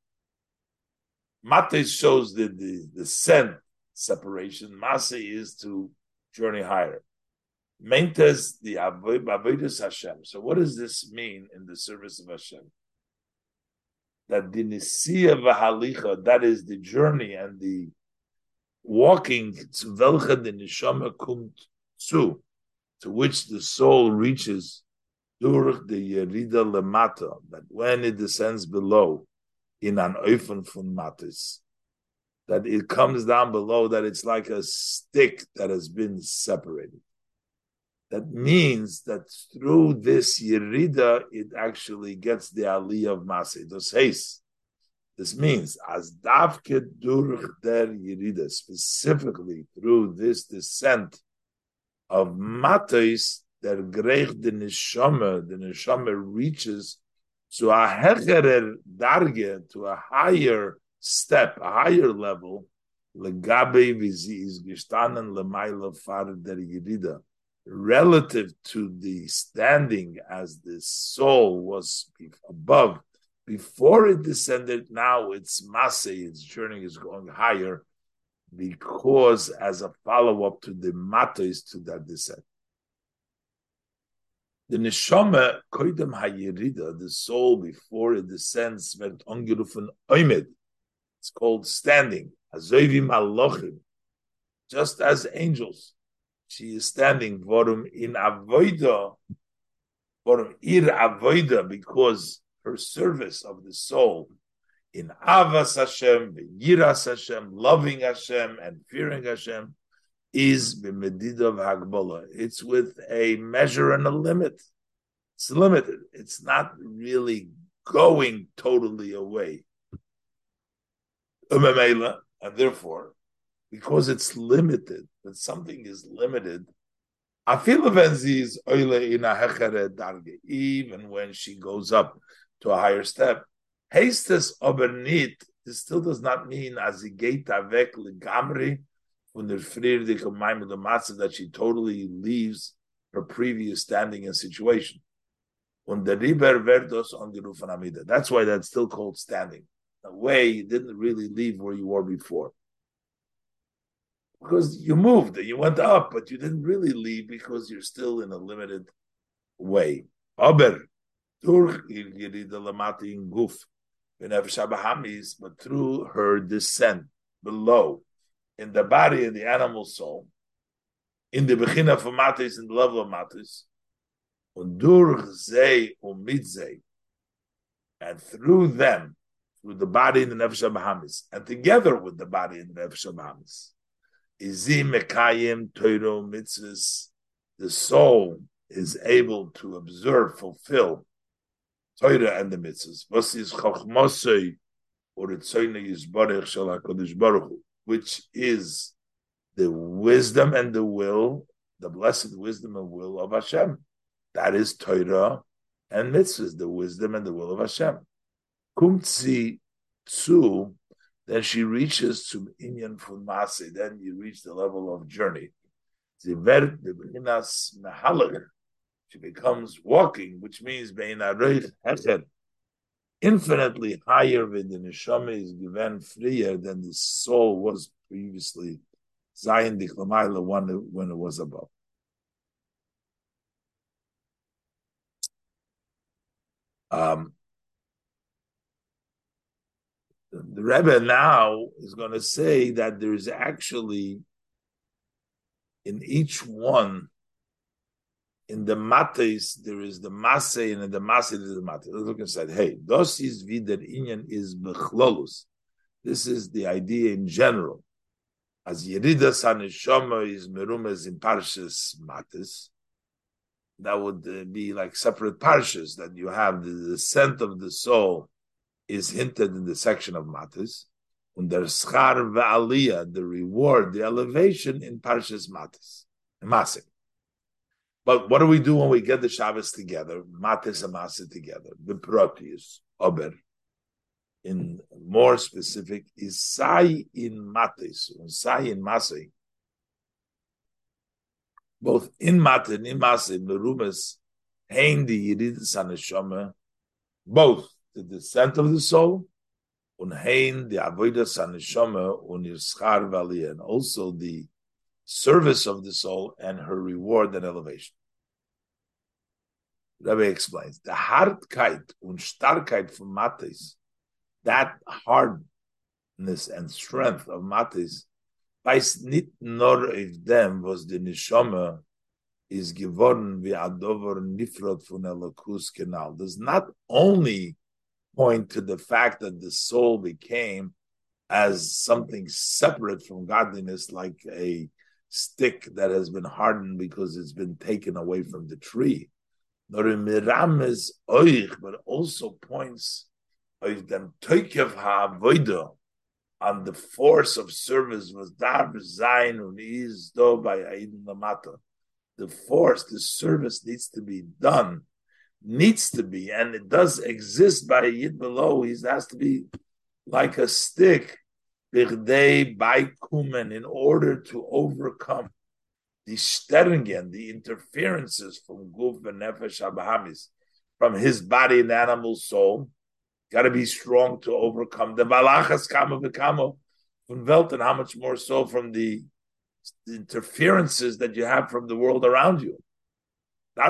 Mate shows the, the, the scent separation. Masi is to journey higher. Mentes the Avodah Hashem. So what does this mean in the service of Hashem? that the Nisiya Vahalicha, that is the journey and the walking to Velcha the Nishama Kumt zu, to which the soul reaches durch the Yerida Lemata, that when it descends below in an Eufen von Matis, that it comes down below, that it's like a stick that has been separated. That means that through this Yerida, it actually gets the Aliyah of Masay. This means, as Davke durch der Yerida, specifically through this descent of Matais, der Greich the Neshama, the Neshama reaches to a hecherer darge, to a higher step, a higher level, legabe vizi is gestanen lemaila far der Yerida relative to the standing as the soul was above before it descended. Now its masse, its journey is going higher because as a follow up to the matos to that descent. The neshama koidem hayirida, the soul before it descends, went ongerufen oimed. It's called standing. Azoivim alochim, just as angels she is standing vorum in avoida, vorum ir avoida, because her service of the soul in avas Hashem, yiras Hashem, loving Hashem and fearing Hashem is b'medidav hagbala. It's with a measure and a limit. It's limited. It's not really going totally away. And therefore, because it's limited, that something is limited, even when she goes up to a higher step, Hastes obernit, this still does not mean when that she totally leaves her previous standing and situation. On the riber verdos on the rufanamida. That's why that's still called standing. The way you didn't really leave where you were before because you moved, you went up, but you didn't really leave because you're still in a limited way. Aber durch ihre Lamati in guf, but through her descent below in the body and the animal soul, in the beginning of matis, in the level of matis, und durch zei and through them, through the body in the nefesh Bahamis, and together with the body in the nefesh Bahamis, Mekayim Torah mitzvahs, the soul is able to observe, fulfill Torah and the mitzvahs. Was is Chachmosei or Itzoyne Yisbarech Shal HaKadosh Baruch which is the wisdom and the will, the blessed wisdom and will of Hashem. That is Torah and mitzvahs, the wisdom and the will of Hashem. Kumtzi tzu, then she reaches to inyan funmase, then you reach the level of journey. She becomes walking, which means infinitely higher than the neshama is given freer than the soul was previously. Zion Diklamaila one when it was above. Um, the Rebbe now is going to say that there is actually in each one, in the mates, there is the masse, and in the masse, there is the mate. Let's look inside. Hey, dos is vider inyan is bechlolus. This is the idea in general. As Yeridas HaNeshama is merumes in Parshas Matis, that would be like separate parshas that you have the descent of the soul is hinted in the section of Matis, and the schar va'aliyah, the reward, the elevation in Parshas Matis, Masik. But what do we do when we get the Shabbos together, Matis and Masik together? The Proteus, Ober, in more specific, is Sai in Matis, and Sai in Masik. Both in Matis and in Masik, Merumas, Hein the Yiridis HaNeshama, both the descent of the soul, und hein the avodas haneshama und ihr schar and also the service of the soul and her reward and elevation. Rabbi explains the hardkeit und starkheit from Matis, that hardness and strength of Matis, weiß nicht nur if them was the neshama is geworden wie adover nifrod von Elokus Kenal. Does not only point to the fact that the soul became as something separate from godliness, like a stick that has been hardened because it's been taken away from the tree. Not only Rames Oich, but also points on the force of service was dar zayin is do by aidin lamata. The force, the service needs to be done needs to be, and it does exist by a yid below. He has to be like a stick, birday by kumen, in order to overcome the steringen, the interferences from guf and nefesh abahamis, from his body and animal soul. Got to be strong to overcome the balachas kama v'kama from Welt, and how much more so from the interferences that you have from the world around you. You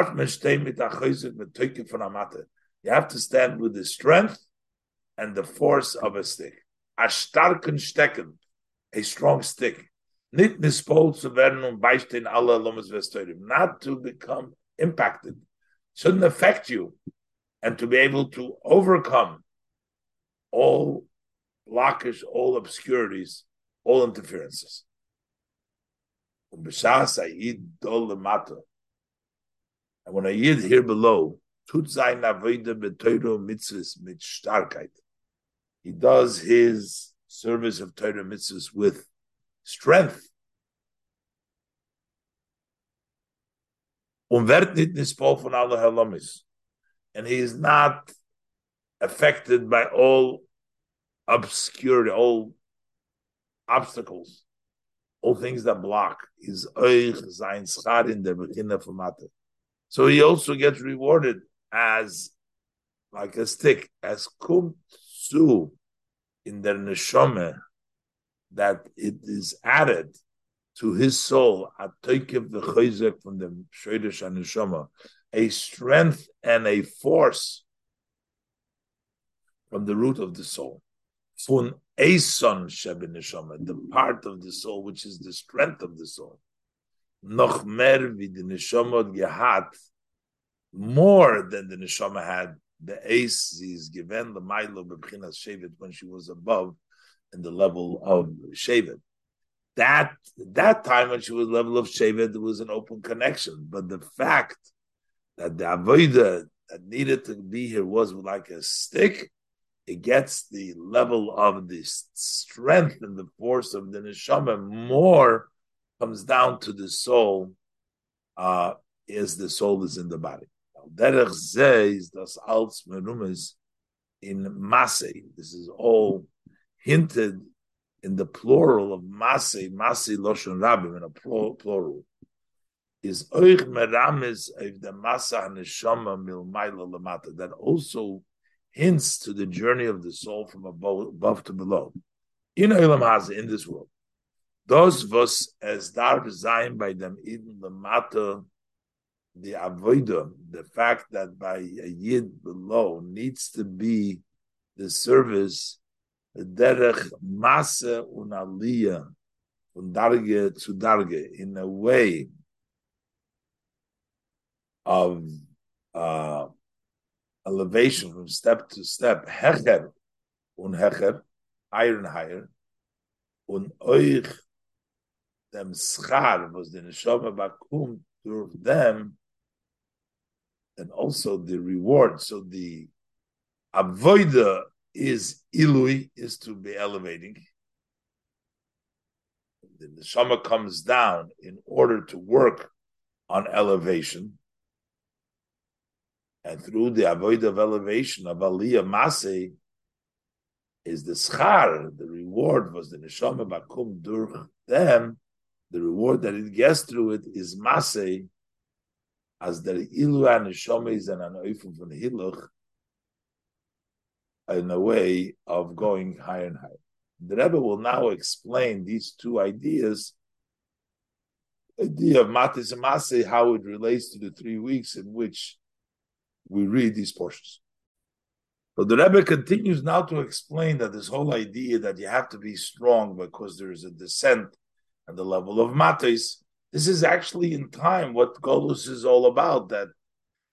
have to stand with the strength and the force of a stick. A starken stecken, a strong stick. Nispol zu werden und beistehen alle Lomas Not to become impacted. Shouldn't affect you. And to be able to overcome all blockage, all obscurities, all interferences. Und ha'id dol lemata. And when I yid here below, mit. He does his service of Torah mitzvahs with strength. Und nispol von. And he is not affected by all obscurity, all obstacles, all things that block his oich, sein schar in der Beginner von Mathe. So he also gets rewarded as like a stick, as kum su in the neshama, that it is added to his soul, a toikev v'choizek from the shreidish neshama, a strength and a force from the root of the soul. Fun eson sheben neshama, the part of the soul which is the strength of the soul noch mer wie die Neshama gehat, more than the Neshama had. The ace is given the Milo Bebchinas Shevet when she was above in the level of Shevet. That that time when she was level of Shevet, there was an open connection. But the fact that the Avoida that needed to be here was like a stick, it gets the level of the strength and the force of the neshama more comes down to the soul uh, as the soul is in the body. Derech das in masse. This is all hinted in the plural of masse, masse loshon rabim in a plural. Is oich meramis of the masa lamata that also hints to the journey of the soul from above, above to below. In Olam in this world. Those was as dar designed by them in the matter, the avodah, the fact that by a yid below needs to be the service, derech masa unaliya, undarge to darge, in a way of uh, elevation from step to step, hecher un hecher, higher and higher, un euch dem schar was the neshama bakum through them, and also the reward. So the avoida is ilui is to be elevating. The neshama comes down in order to work on elevation. And through the avoid of elevation of aliyah masay is the schar, the reward was the neshama bakum dur them the reward that it gets through it is masay, as the ilu and is an anoifim from hiluch, in a way of going higher and higher. The Rebbe will now explain these two ideas. Idea of matis and masay, how it relates to the three weeks in which we read these portions. But the Rebbe continues now to explain that this whole idea that you have to be strong because there is a descent at the level of matis. This is actually in time what Golus is all about. That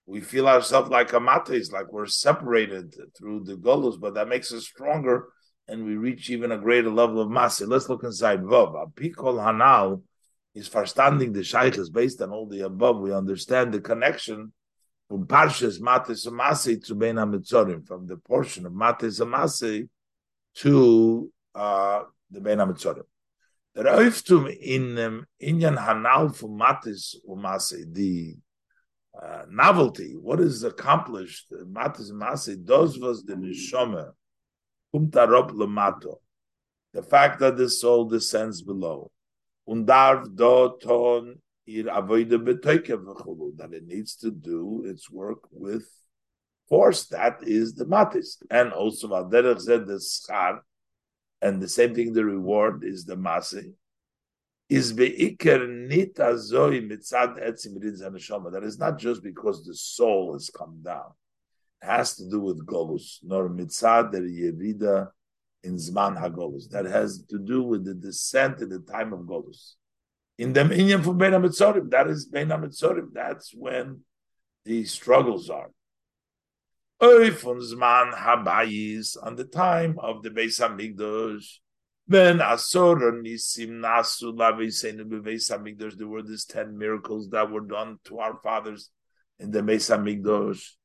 we feel ourselves like a matis, like we're separated through the Golus, but that makes us stronger, and we reach even a greater level of masi. Let's look inside Vav. Pikol Hanal is verstanding the Shaykhs based on all the above. We understand the connection from Parshas Matis Amasi to Bein HaMitzorim, from the portion of Matis Amasi to uh, the Bein HaMitzorim. Der Öftum in um, Inyan Hanal Matis Umase, the uh, novelty, what is accomplished, Matis Umase, does was the Nishome, Kumtarop Lamato, the fact that the soul descends below. Undarv do ton ir avoide betoike that it needs to do its work with force. That is the matis. And also, Valderech said the schar, and the same thing, the reward is the masi, is beikar nita zoi mitzad etzim neshama. That is not just because the soul has come down. It has to do with golus, nor mitzad der yevida in zman hagolus. That has to do with the descent in the time of golus. In the minyan for Bein HaMitzorim, that is Bein HaMitzorim, that's when the struggles are. Oifun Zman Habayis, on the time of the Beis Hamikdash, Ben Asor Nisim Nasu Laviseinu Beis Hamikdash, there were these ten miracles that were done to our fathers in the Beis Hamikdash.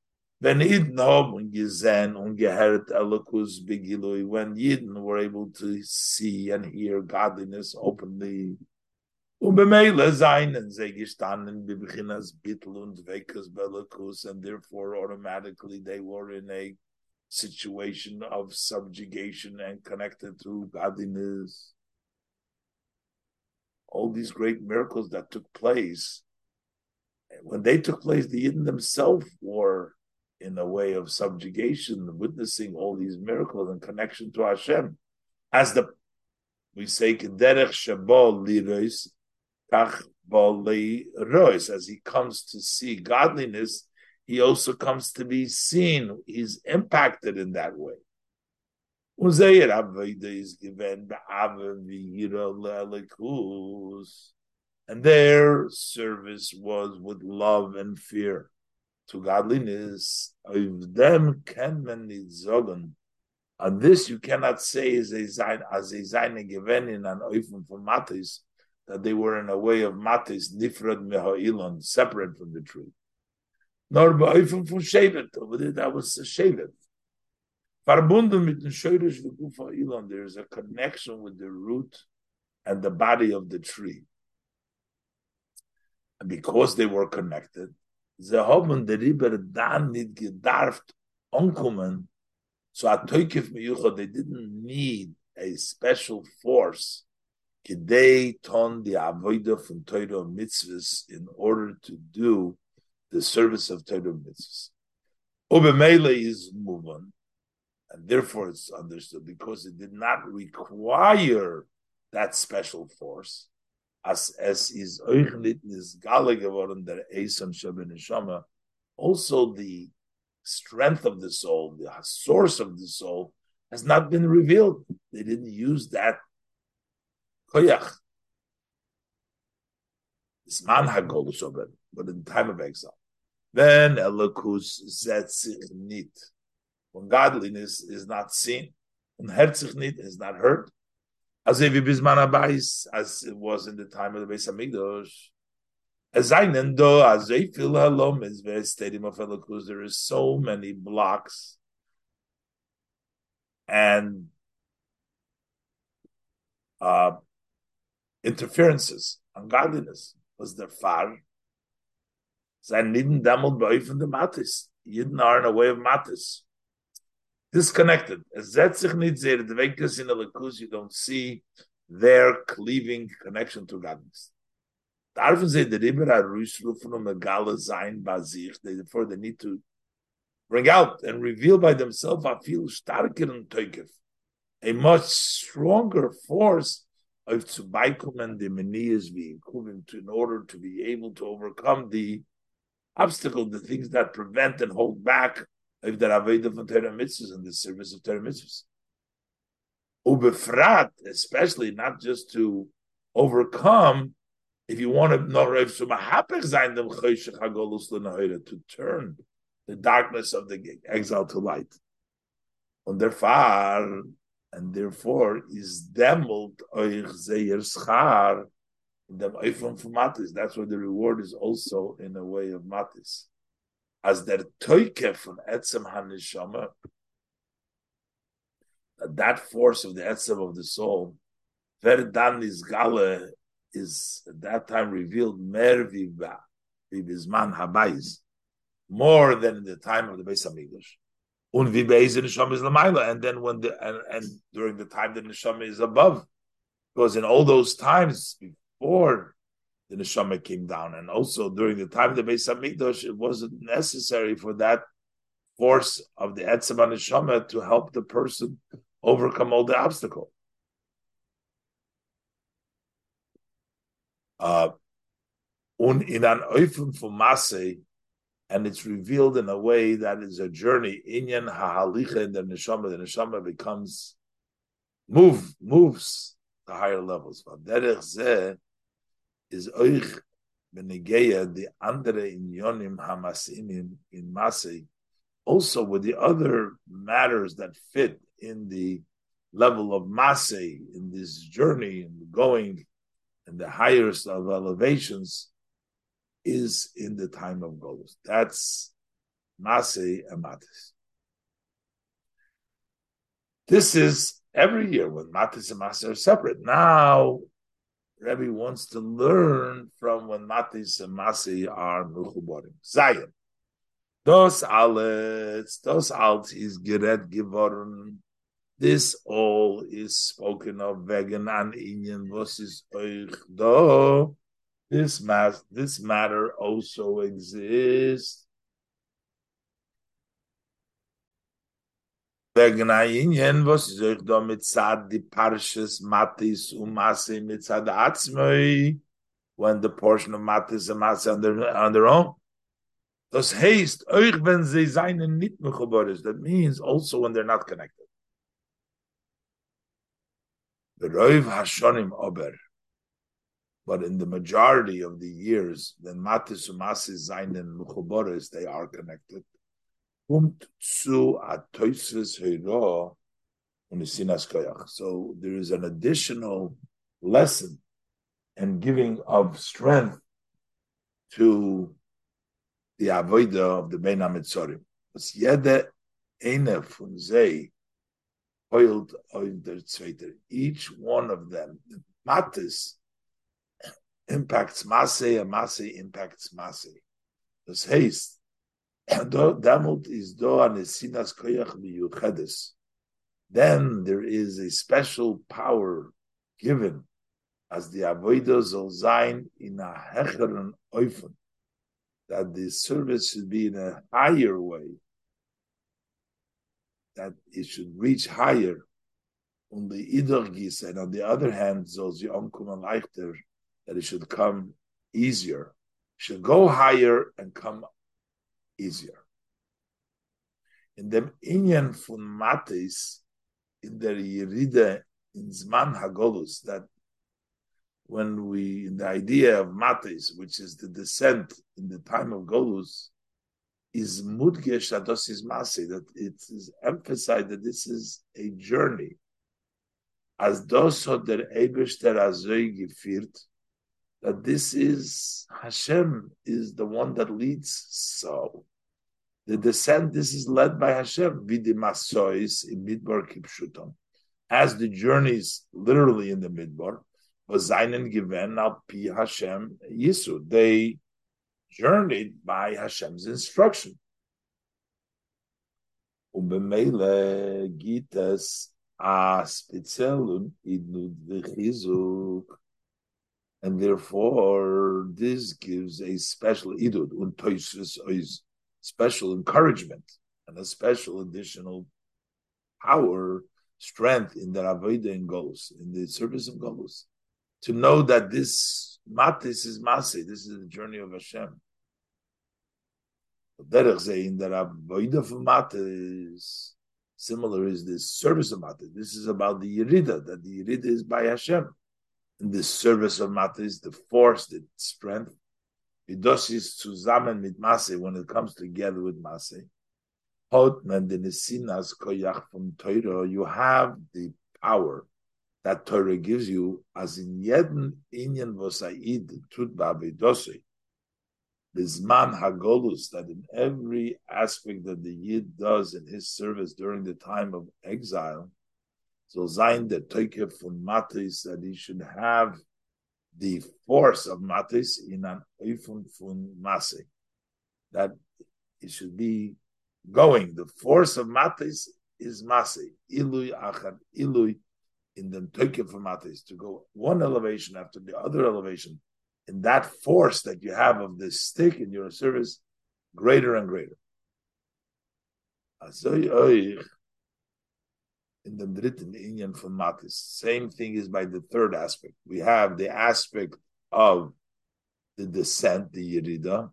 Ben Idnom und Gezen und Geheret Elokus Begilui, when Yidden were able to see and hear godliness openly. Vekas belakus, and therefore automatically they were in a situation of subjugation and connected to godliness. All these great miracles that took place, when they took place, the Yidden themselves were in a way of subjugation, witnessing all these miracles in connection to Hashem. As the we say, Kederech Shabol Lirois, as he comes to see godliness, he also comes to be seen. He's impacted in that way. and their service was with love and fear to godliness. Of them can. And this you cannot say is a zain as a zain given in an oifen for matis that they were in a way of matis nifrad mehailon, separate from the tree. Nor ba'ifim from shevet, over there that was a shevet. Verbunden mit dem Schörisch Gufa Ilon, there is a connection with the root and the body of the tree. and because they were connected, ze haben der Riber gedarft so a toikif miyucha, they didn't need a special force Kidei ton the avoida from Torah mitzvahs in order to do the service of Torah mitzvahs. Ubemele is moving, and therefore it's understood because it did not require that special force, as as is euchnit is gale geworden der Eson Shabbat Also, the strength of the soul, the source of the soul, has not been revealed. They didn't use that koyach. It's man hagolus over, but in time of exile. Then elokus zetzich nit. When godliness is not seen, when herzich nit is not heard, as if bisman abais, as it was in the time of the Beis. As I do, as I feel halom is very stadium of elokus. There is so many blocks and uh, interferences, ungodliness was their far. Sein Niden damals bei von der Matis. Jeden are in a way of Matis. Disconnected. Es setzt sich nicht sehr, the Vekas in the Lakus, you don't see their cleaving connection to godliness. Darfen sie der Ribber a Rüßrufen um a Gala sein bei sich, therefore they need to bring out and reveal by themselves a feel starker and teukef, a much stronger force and in order to be able to overcome the obstacle, the things that prevent and hold back of the Aveda von Torah Mitzvahs and the service of Torah Mitzvahs. Ubefrat, especially not just to overcome, if you want to to turn the darkness of the exile to light. Der Fahr and therefore is demult euch zeir schar dem eifon from matis. That's why the reward is also in a way of matis. As der toike from etzem hanishama, that force of the etzem of the soul, verdan is gale is at that time revealed mer viva vibizman habayis more than in the time of the Beis Hamikdash. Beise neshama is lamaila, and then when the and, and during the time the neshama is above, because in all those times before the neshama came down, and also during the time of the Beis Hamikdash, it wasn't necessary for that force of the etzem neshama to help the person overcome all the obstacle. Uh, und in an Eufen von Masse and it's revealed in a way that is a journey. Inyan hahalicha in the neshama, the neshama becomes move moves to higher levels. Is oich benegeya the andere inyonim hamasinim in masei, also with the other matters that fit in the level of masei in this journey and going and the highest of elevations is in the time of Golus. That's Masei and Matis. This is every year when Matis and Masei are separate. Now, Rebbe wants to learn from when Matis and Masei are Mechuborim. Zion. Dos Aletz, Dos Alt is Geret Givorn. This all is spoken of Vegan and Indian is Euch do. This mass, this matter also exists. Was mit Matis Masse mit when the portion of Matis and Masse on their, on their own? Das heißt, euch, wenn sie seinen that means also when they're not connected. The Reuv Hashonim Ober, but in the majority of the years, then Matis Umasis Zainen Muchoboris, they are connected. Um so there is an additional lesson and giving of strength to the avoida of the Bein HaMitzorim. Each one of them, the Matis, impacts Masay, and Masay impacts Masay. Das heißt, damit ist da eine Sinas Koyach miyuchedes. Then there is a special power given as the avodah sein in a hecheren Eufen, that the service should be in a higher way, that it should reach higher on the Idergis, and on the other hand, soll sie ankommen leichter, that it should come easier, should go higher and come easier. In dem Inyan von Matis, in der Yeride, in Zman Hagolus, that when we, in the idea of Matis, which is the descent in the time of Golus, is Mudgesh Adosis Masi, that it is emphasized that this is a journey. As doso der Eberster Azoi geführt, that this is Hashem is the one that leads. So the descent, this is led by Hashem, vidimasois in Midbar Kipshutam. As the journeys literally in the Midbar, was seinen given al pi Hashem Yisu. They journeyed by Hashem's instruction. Ubemele gitas a speziellen idnud v'chizuk. And therefore, this gives a special idud, und is special encouragement and a special additional power, strength in the Avodah and Golus, in the service of Golus to know that this matis is masi, this is the journey of Hashem. Derech saying that avodah for matis similar is this service of matis. This is about the yerida, that the yerida is by Hashem. This service of matis, the force, the strength, Vidosis zusammen mit Masse, when it comes together with Masse. Hotman the Nesinas koyach from Torah, you have the power that Torah gives you as in jeden inyan vosaid tut ba'avedose. Bizman hagolus that in every aspect that the yid does in his service during the time of exile, so zayin the toike from matis that he should have the force of matis in an oifun fun mase, that it should be going. The force of matis is mase. Ilui achad ilui in the Toikif is to go one elevation after the other elevation, in that force that you have of this stick in your service, greater and greater. In the written Indian from Matis, same thing is by the third aspect. We have the aspect of the descent, the Yerida.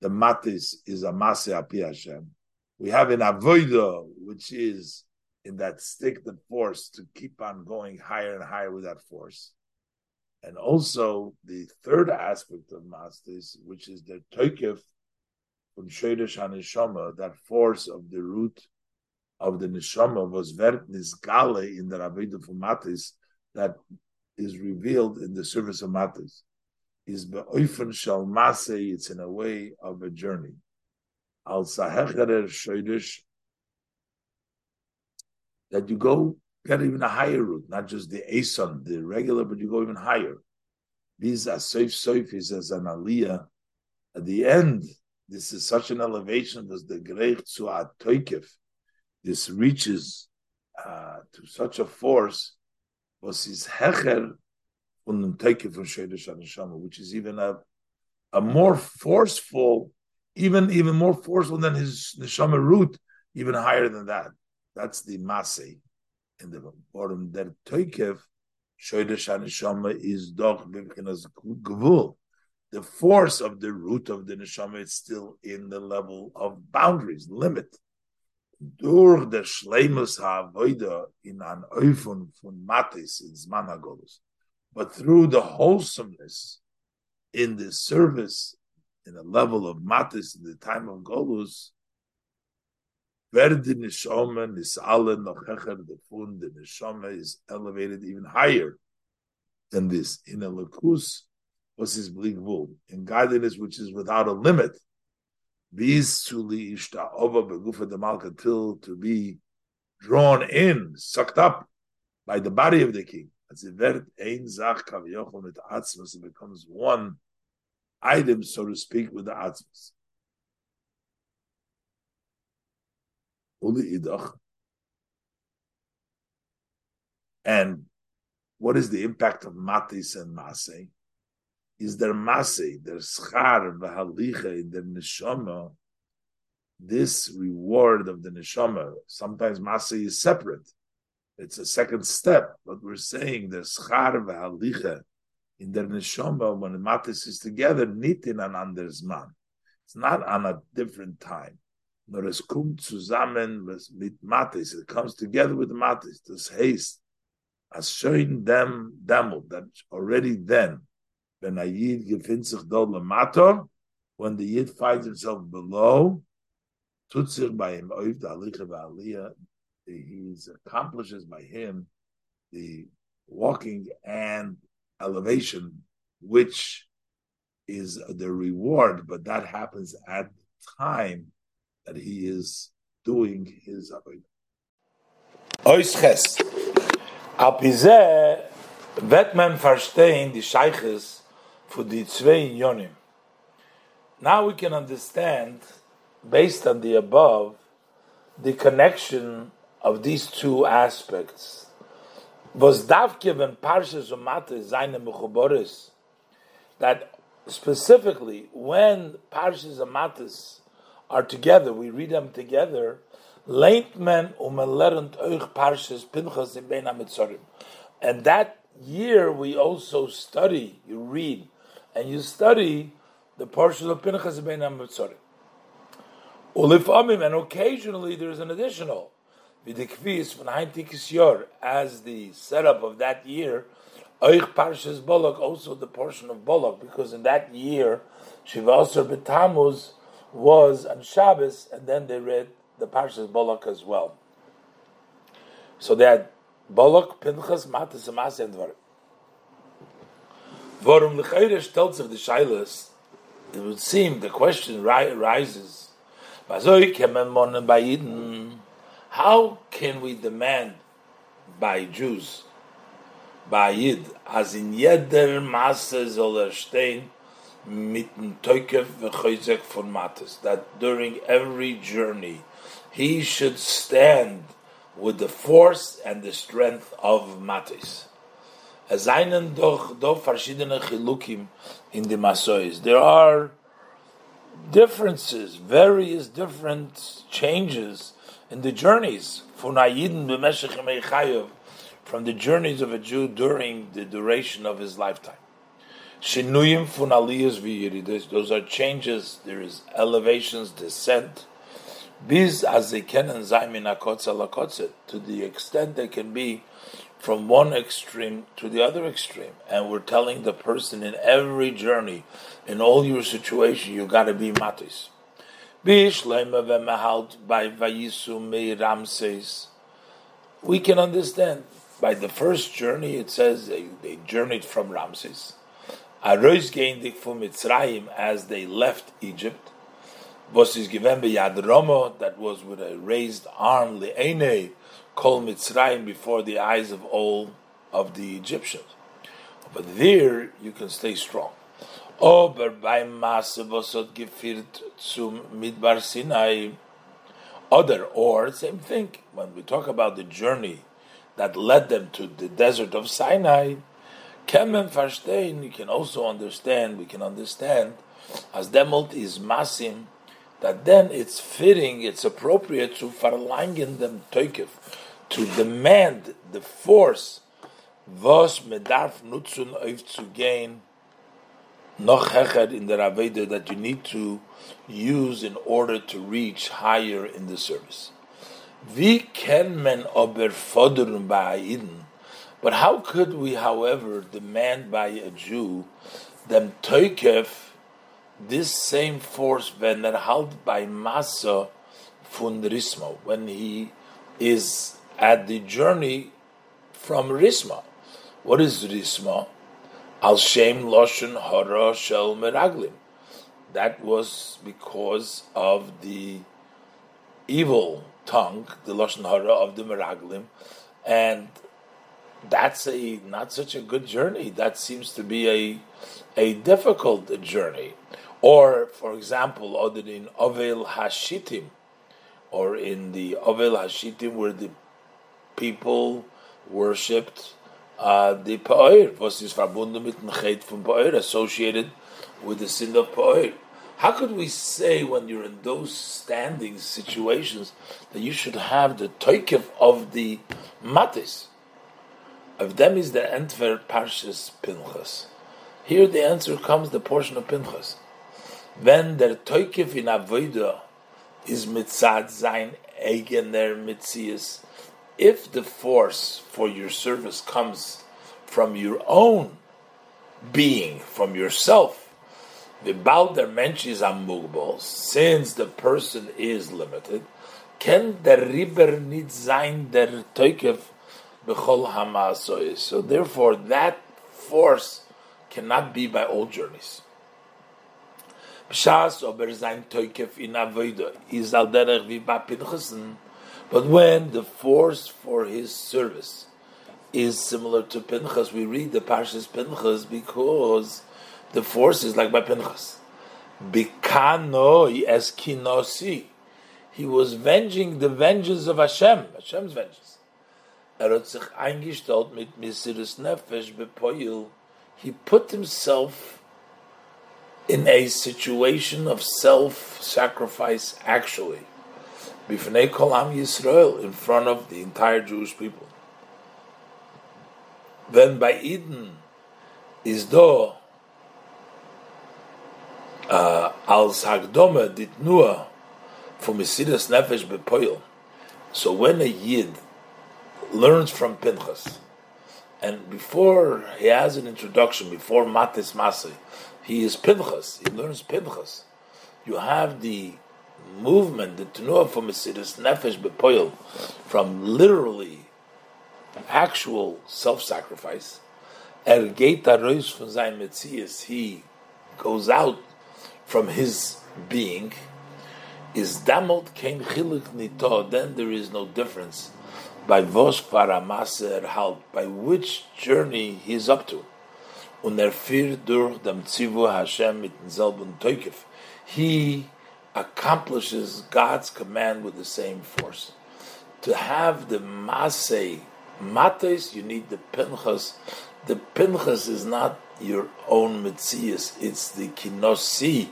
The Matis is a Mase Api Hashem. We have an Avoida, which is in that stick, the force to keep on going higher and higher with that force. And also the third aspect of Mastis, which is the Toikif from Shodesh HaNeshama, that force of the root of the Neshama was Vert Nisgale in the Rabbeinu from Matis that is revealed in the service of Matis. Is Be'oifen Shal Masei, it's in a way of a journey. Al Sahecherer Shodesh that you go get even a higher route, not just the Ason, the regular, but you go even higher. These are Soif Soif is as an Aliyah. At the end, this is such an elevation as the Greich Tzuat Toikef. This reaches uh, to such a force, was his Hecher from Shedish Anishama, which is even a, a more forceful, even even more forceful than his Neshama root, even higher than that. That's the Masay in the bottom. Der Toikev, Shoidesh Haneshama is doch bimchinas gvul. The force of the root of the neshama is still in the level of boundaries, limit. Durch der Schleimus ha'avoida in an Eufun von Matis in Zman But through the wholesomeness in the service, in the level of Matis in the time of Golus, Verde neshama nisale nochecher the fun the neshama is elevated even higher than this. In a lakus was his bleak wool. In godliness which is without a limit, till to be drawn in, sucked up by the body of the king. As it wird ein Sach kaviochel mit Atzmus, it becomes one item, so to speak, with the Atzmus. Uli idach. And what is the impact of matis and masay? Is there masay, there's schar v'halicha in the neshama, this reward of the neshama. Sometimes masay is separate. It's a second step, but we're saying there's schar v'halicha in the neshama when the matis is together, nitin an anders man. It's not on a different time. Nor es kommt zusammen mit matis. It comes together with the matis. This haste as showing them demo that already then when a yid gefindt sich dort lemato, when the yid finds himself below, tut sich by him oiv da aliche v'aliyah, he accomplishes by him the walking and elevation, which is the reward, but that happens at the time that he is doing his avodah. Oisches. Apizeh wird man verstehen die Scheiches für the zwei Yonim. Now we can understand, based on the above, the connection of these two aspects. Was davke wenn Parshas und Mate seine Mechuboris, that specifically when Parshas and Matas are together, we read them together, euch Parshas Pinchas And that year we also study, you read, and you study the Parshas of Pinchas in Bein HaMetzorim. Ulifamim, and occasionally there's an additional Heintikis Yor, as the setup of that year, Oich Parshas Bolok, also the portion of Bolok, because in that year, Shiva Asar Betamuz was on Shabbos, and then they read the Parshas Bolok as well. So they had Bolok, Pinchas, Matas, and Dvarim. Warum Lechayre stellt sich die Scheiles, it would seem the question ri- rises, how can we demand by Jews, by Yid, as in jeder Masse soll er stehen, mit dem v'choizek von Mattes, that during every journey he should stand with the force and the strength of Mattes. Es doch do verschiedene Chilukim in the Masois. There are differences, various different changes in the journeys from the journeys of a Jew during the duration of his lifetime. Shinuyim. Those are changes. There is elevations, descent. Biz as they can and zaymin to the extent they can be from one extreme to the other extreme. And we're telling the person in every journey, in all your situation, you got to be matis. We can understand. By the first journey, it says they, they journeyed from Ramses. Arois gained from Mitzrayim as they left Egypt. Was is given by Yad Romo, that was with a raised arm, Le'ene, called Mitzrayim before the eyes of all of the Egyptians. But there you can stay strong. Midbar Sinai, other, or same thing, when we talk about the journey that led them to the desert of Sinai, Kemen verstehen, you can also understand, we can understand, as demult is masim, that then it's fitting, it's appropriate to verlangen dem Teukef, to demand the force, was medarf nutzen auf zu gain, noch hecher in der Aveda that you need to use in order to reach higher in the service. Wie kann man aber fordern bei Ihnen? But how could we, however, demand by a Jew them toikef this same force when er halt by Masa fun Risma, when he is at the journey from Risma? What is Risma? Al Shem Loshen Hara Shel Meraglim. That was because of the evil tongue, the Loshen Hara of the Meraglim, and that's a not such a good journey. That seems to be a a difficult journey. Or, for example, other in Ovel Hashitim, or in the Ovel Hashitim, where the people worshipped uh, the Pa'ir, was is verbunden mit from Pa'ir, associated with the sin of Pa'ir. How could we say when you're in those standing situations that you should have the toikev of the matis? Of them is the Entver Parshas Pinchas. Here the answer comes the portion of Pinchas. When der toikev in Avodah is mitzad zain eigener mitzias, if the force for your service comes from your own being, from yourself, the balder mentions amugbal, since the person is limited, can the riber nit sein der toikev bechol hamasois. So therefore, that force cannot be by all journeys. B'shas ober sein toikev in avoida is al derech vi ba pinchasen but when the force for his service is similar to Pinchas, we read the Parshas Pinchas because the force is like by Pinchas. Bikanoi es kinosi. He was venging the vengeance of Hashem, Hashem's vengeance. Er hat sich eingestellt mit Mesiris Nefesh bepoil. He put himself in a situation of self-sacrifice actually. Bifnei Kol Am Yisrael, in front of the entire Jewish people. Then by Eden is do uh, al sagdome dit nur for Mesidas Nefesh bepoil. So when a Yid learns from Pinchas, and before he has an introduction, before Matis Masay, he is Pinchas, he learns Pinchas. You have the movement, the tenuah from Mesiris Nefesh Bepoil, from literally actual self-sacrifice, Er geht Reus von seinem Metzias, he goes out from his being, is damot kein chilik nito, then there is no difference by vos paramaser halt, by which journey he is up to. Und er führt durch dem Tzivu Hashem mit demselben Teukef. He accomplishes God's command with the same force. To have the Masei Mates, you need the Pinchas. The Pinchas is not your own Mitzias, it's the Kinosi.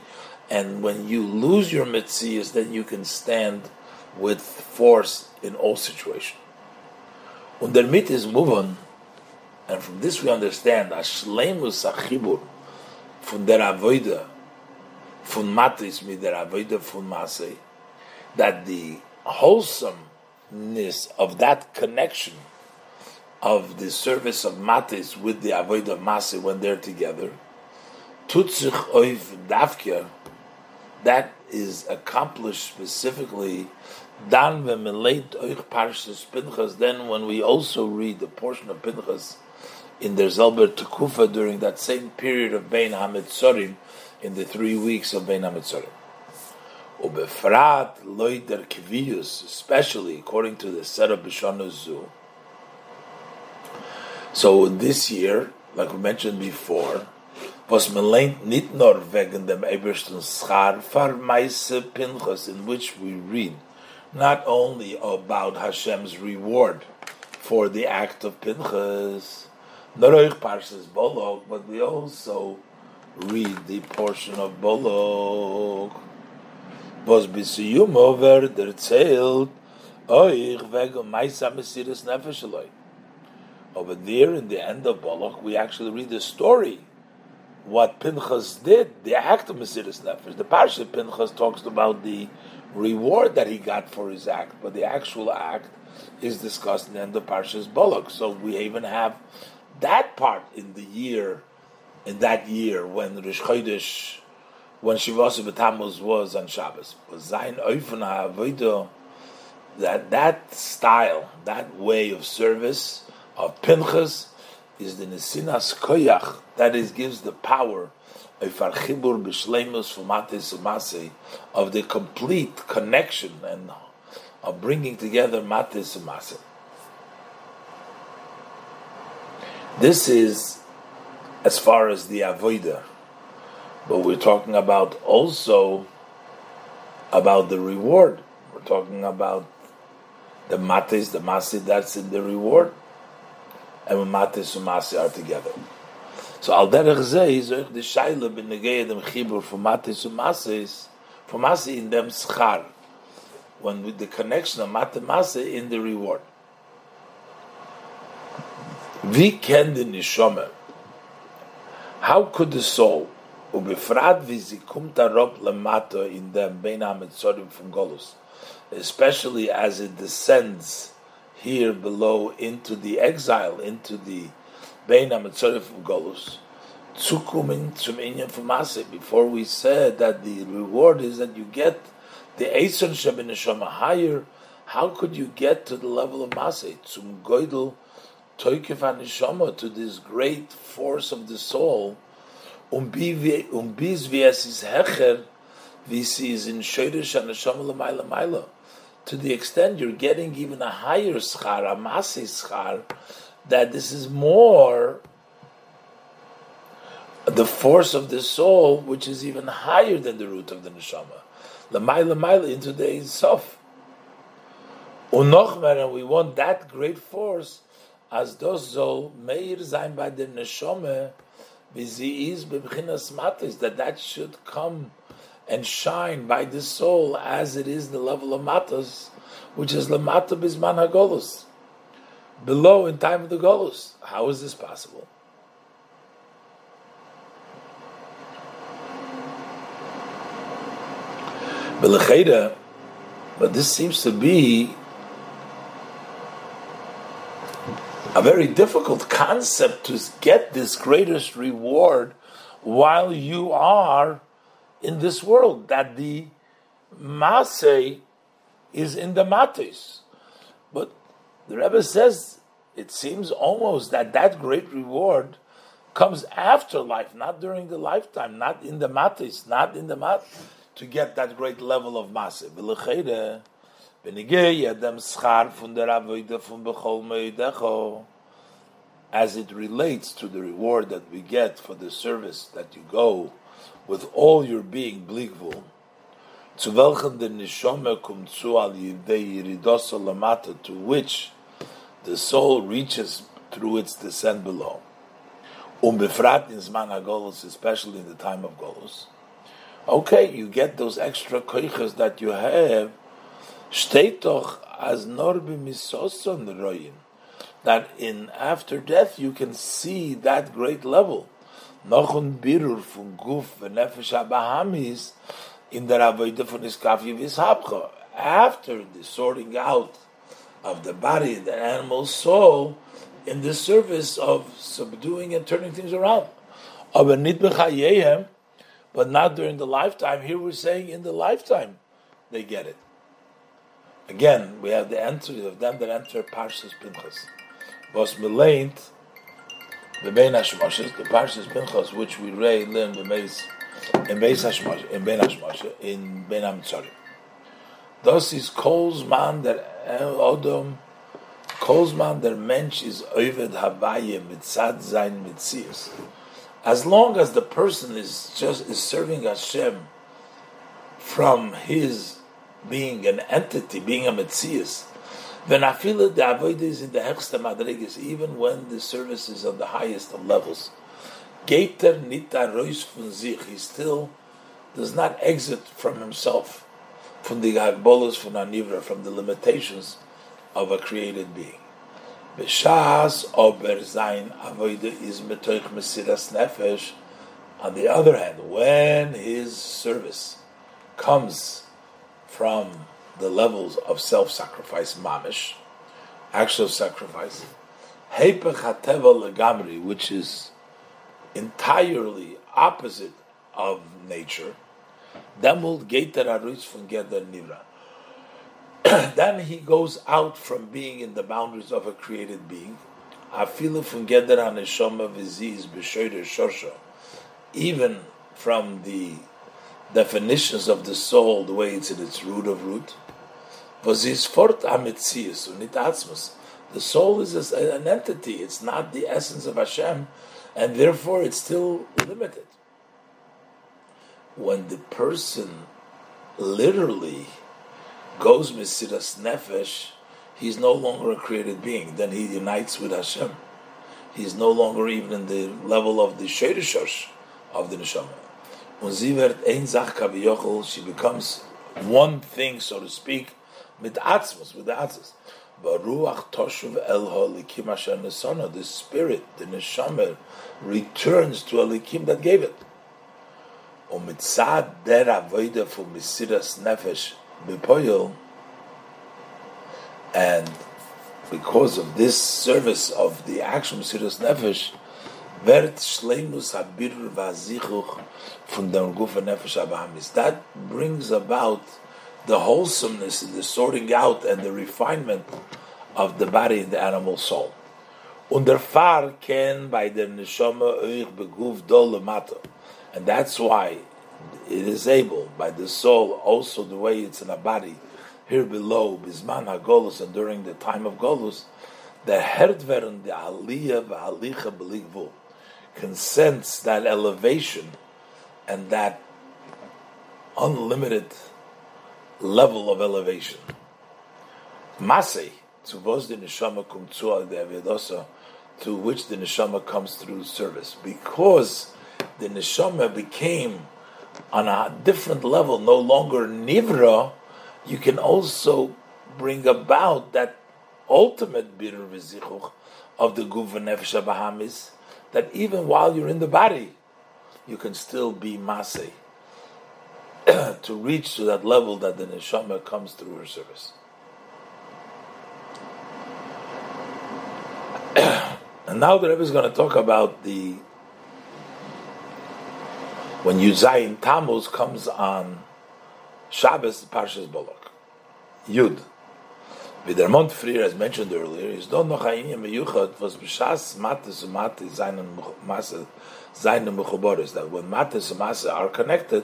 And when you lose your Mitzias, then you can stand with force in all situations. Und damit is moving, and from this we understand, Ashlemus Achibur, von der Avoida, von Matis mit der Avodah von Masei, that the wholesomeness of that connection of the service of Matis with the Avodah of Masei when they're together, tut sich oif davkia, that is accomplished specifically dan v'meleit oich parshas Pinchas, then when we also read the portion of Pinchas in their Zelber Tekufa during that same period of Bein Hamitzorim, in the three weeks of Bein HaMitzorim. Ubefrat loider kvius, especially according to the set of Bishonu Zu. So this year, like we mentioned before, was meleint nit nor wegen dem Ebersten Schar far meise Pinchas, in which we read not only about Hashem's reward for the act of Pinchas, Noroich Parshas Bolog, but we also read the portion of Bolog. Was over der zählt, euch wegen meisa mesiris nefesh Over there, in the end of Bolog, we actually read the story, what Pinchas did, the act of mesiris nefesh. The parsha Pinchas talks about the reward that he got for his act, but the actual act is discussed in the end of Parshas Bolog. So we even have that part in the year in that year when Rish Chodesh, when Shivasa B'Tammuz was on Shabbos, was Zayin Oifen HaAvodah, that that style, that way of service of Pinchas is the Nesinas Koyach, that is, gives the power of of the complete connection and of bringing together Matis and Masei. This is as far as the avoida, but we're talking about also about the reward. We're talking about the mates, the masi that's in the reward, and mates and masi are together. So al derech is the shaila bin negei dem chibur for mates and mases, for masi in them schar, when with the connection of mate masi in the reward. Wie kennt the neshama? How could the soul, ubefrad kommt arop lemato in dem Bein HaMitzorim from Golus, especially as it descends here below into the exile, into the Bein HaMitzorim from Golus, zukumin zum Inyan from Before we said that the reward is that you get the Eison Shabin Neshama higher, how could you get to the level of Maseh? Zum Goidel Toikef Anishama to this great force of the soul, um bis wie es ist hecher, wie is in Shoyrish Anishama Lamaila Maila. To the extent you're getting even a higher schar, a masi schar, that this is more the force of the soul, which is even higher than the root of the neshama. Lamaila Maila into the Sof. Unochmer, and we want that great force as das soll mehr sein bei der Neshome, wie sie ist bebchinas matis, that that should come and shine by the soul as it is the level of matas, which is lamata bisman hagolus, below in time of the golus. How is this possible? But this seems to be a very difficult concept to get this greatest reward while you are in this world. That the Masay is in the Matis. But the Rebbe says it seems almost that that great reward comes after life, not during the lifetime, not in the Matis, not in the Mat, to get that great level of Masay. As it relates to the reward that we get for the service that you go with all your being bligvul, zu welchen der Neshome kommt zu al yidei lamata, to which the soul reaches through its descent below. Um befrat in Zman HaGolus, especially in the time of Golus. Okay, you get those extra koiches that you have steht doch as norbi misoson royin that in after death you can see that great level. Nochun birur fun guf v'nefesh abahamis in der avodah von iskafi v'ishabcha. After the sorting out of the body, the animal soul, in the service of subduing and turning things around. But not during the lifetime. Here we're saying in the lifetime they get it. Again, we have the entry of them that enter Parshas Pinchas. Was melaint the Bein Hashmoshes, the Parshas Pinchas, which we read in the Beis Hashmoshes, in Bein Hashmoshes, in Bein Hamitzori. Thus is Kol's man that Odom, Kol's man der Mensch is Oived Havaye mitzad zayin mitzias. As long as the person is just is serving Hashem from his being an entity, being a Metzias, then I feel that the avodah is in the hechsta madrigas, even when the service is on the highest of levels. Geiter nita rois von sich, he still does not exit from himself, from the hagbolos from anivra, from the limitations of a created being. B'shas ober zayin avodah is metoich mesiras nefesh. On the other hand, when his service comes from the levels of self-sacrifice, mamish, actual sacrifice, legamri, which is entirely opposite of nature, then he goes out from being in the boundaries of a created being. Even from the definitions of the soul, the way it's in its root of root. The soul is an entity; it's not the essence of Hashem, and therefore it's still limited. When the person literally goes mesiras nefesh, he's no longer a created being. Then he unites with Hashem. He's no longer even in the level of the sherishosh of the neshama. When zivert ein zach she becomes one thing, so to speak, mit atzmos, with the atzmos. Baruach toshuv el holikim asher nesana, the spirit, the neshama, returns to Elikim that gave it. Umitzad der avoida for misiras nefesh bepoyel, and because of this service of the action misiras nefesh, wird shleimus habir vazichuch from the gufa nefesh abahamis. That brings about the wholesomeness and the sorting out and the refinement of the body and the animal soul. Und der Fahr can by the neshama euch beguf dol and that's why it is able by the soul also the way it's in a body here below bisman hagolus and during the time of golus the herd werden the aliyah v'alicha beligvu can sense that elevation and that unlimited level of elevation. To which the neshama comes through service, because the neshama became on a different level, no longer nivra. You can also bring about that ultimate bitter vizichuch of the guva nefesh that even while you're in the body, you can still be masay to reach to that level that the neshama comes through her service. and now the Rebbe is going to talk about the when Yuzayin Tammuz comes on Shabbos, Parshas Bolok. Yud. Der Mond Frier, as mentioned earlier, is don't noch ein Meyuchat, was b'shas matis und matis seinen Masse, seinen Mechuboris, that when matis and masse are connected,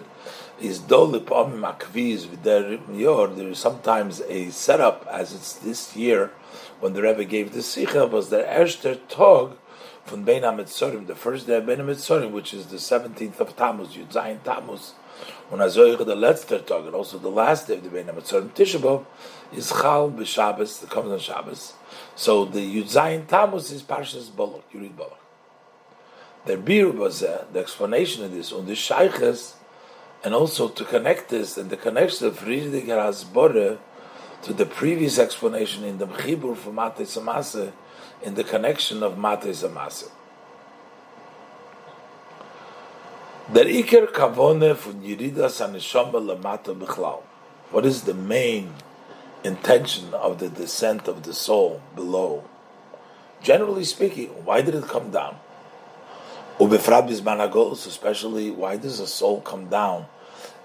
is dole pom makviz der yor, there is sometimes a setup, as it's this year, when the Rebbe gave the Sikha, was the Erster Tog from Bein HaMetzorim, the first day of Bein HaMetzorim, which is the 17th of Tammuz, Yud Zayin Tammuz, when Azoich the Letzter Tog, and also the last day of the Bein HaMetzorim, Tisha B'Av, is Chal b'Shabbos, that comes on Shabbos. So the Yudzayin Tammuz is Parshas Bolok, you read Balak. The Bir was uh, the explanation of this, on the Shayches, and also to connect this, and the connection of Friedrich Hasbore to the previous explanation in the Mechibur for Mate Samase, in the connection of Mate Samase. Iker Kavone Lamata. What is the main intention of the descent of the soul below. Generally speaking, why did it come down? especially why does a soul come down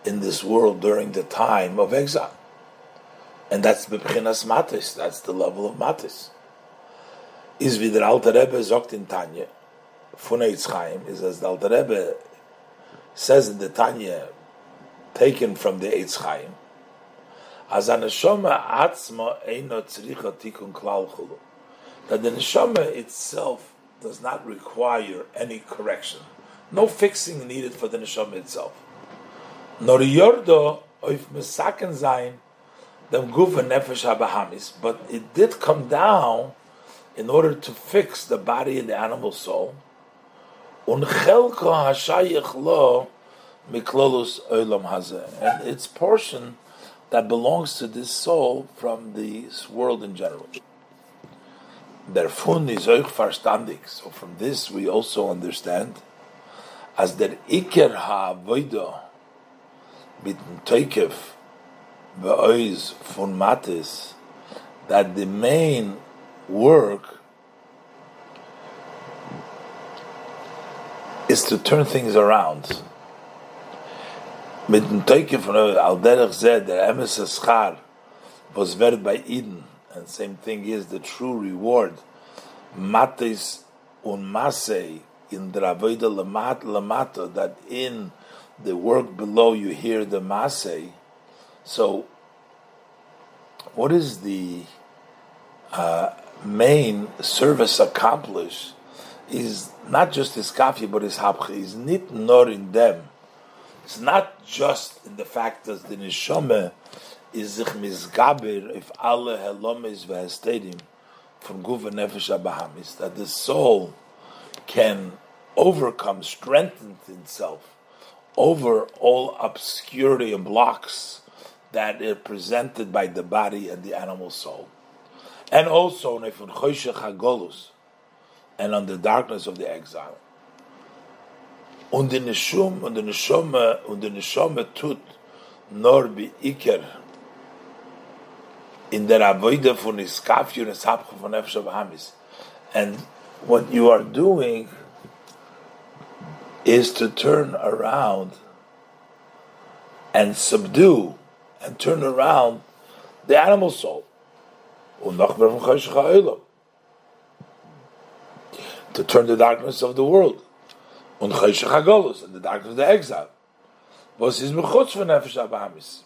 in this world during the time of exile? And that's Bebchinas Matis, that's the level of Matis. Is wie der Alte Rebbe sagt in Tanya, von Chaim, is as Alte Rebbe says in the Tanya, taken from the Eitz Chaim, as an neshama atzma tikun klal. That the neshama itself does not require any correction. No fixing needed for the neshama itself. Nor yordo oif mesaken zayin dem guf nefesh habahamis, but it did come down in order to fix the body and the animal soul. Un chelko hashayich lo miklolus olam hazeh, and its portion that belongs to this soul from this world in general. Therefore, is euch verstandig. So from this we also understand as der Iker ha'avoida mit Teikev be'oiz von Matis that the main work is to turn things around. Mit zeh, der emes was wird by Eden, and same thing is the true reward, matis un masei, in der avoida lamat lamata, that in the work below you hear the masei. So, what is the uh, main service accomplished is not just his kafi, but his hapcha. Is nit nor in them. It's not just in the fact that the neshama is sich misgaber if alle helomes v'hestedim from guva nefesh abahamis that the soul can overcome, strengthen itself over all obscurity and blocks that are presented by the body and the animal soul. And also and on the darkness of the exile. Und die Neshum und die Neshome und die Neshome tut nor bi Iker in der Avoide von Iskafio und Ishapcho von Nefesh Hamis. And what you are doing is to turn around and subdue and turn around the animal soul. To turn the darkness of the world. Und and the darkness of the exile. Was is mechutz for nefesh abahamis?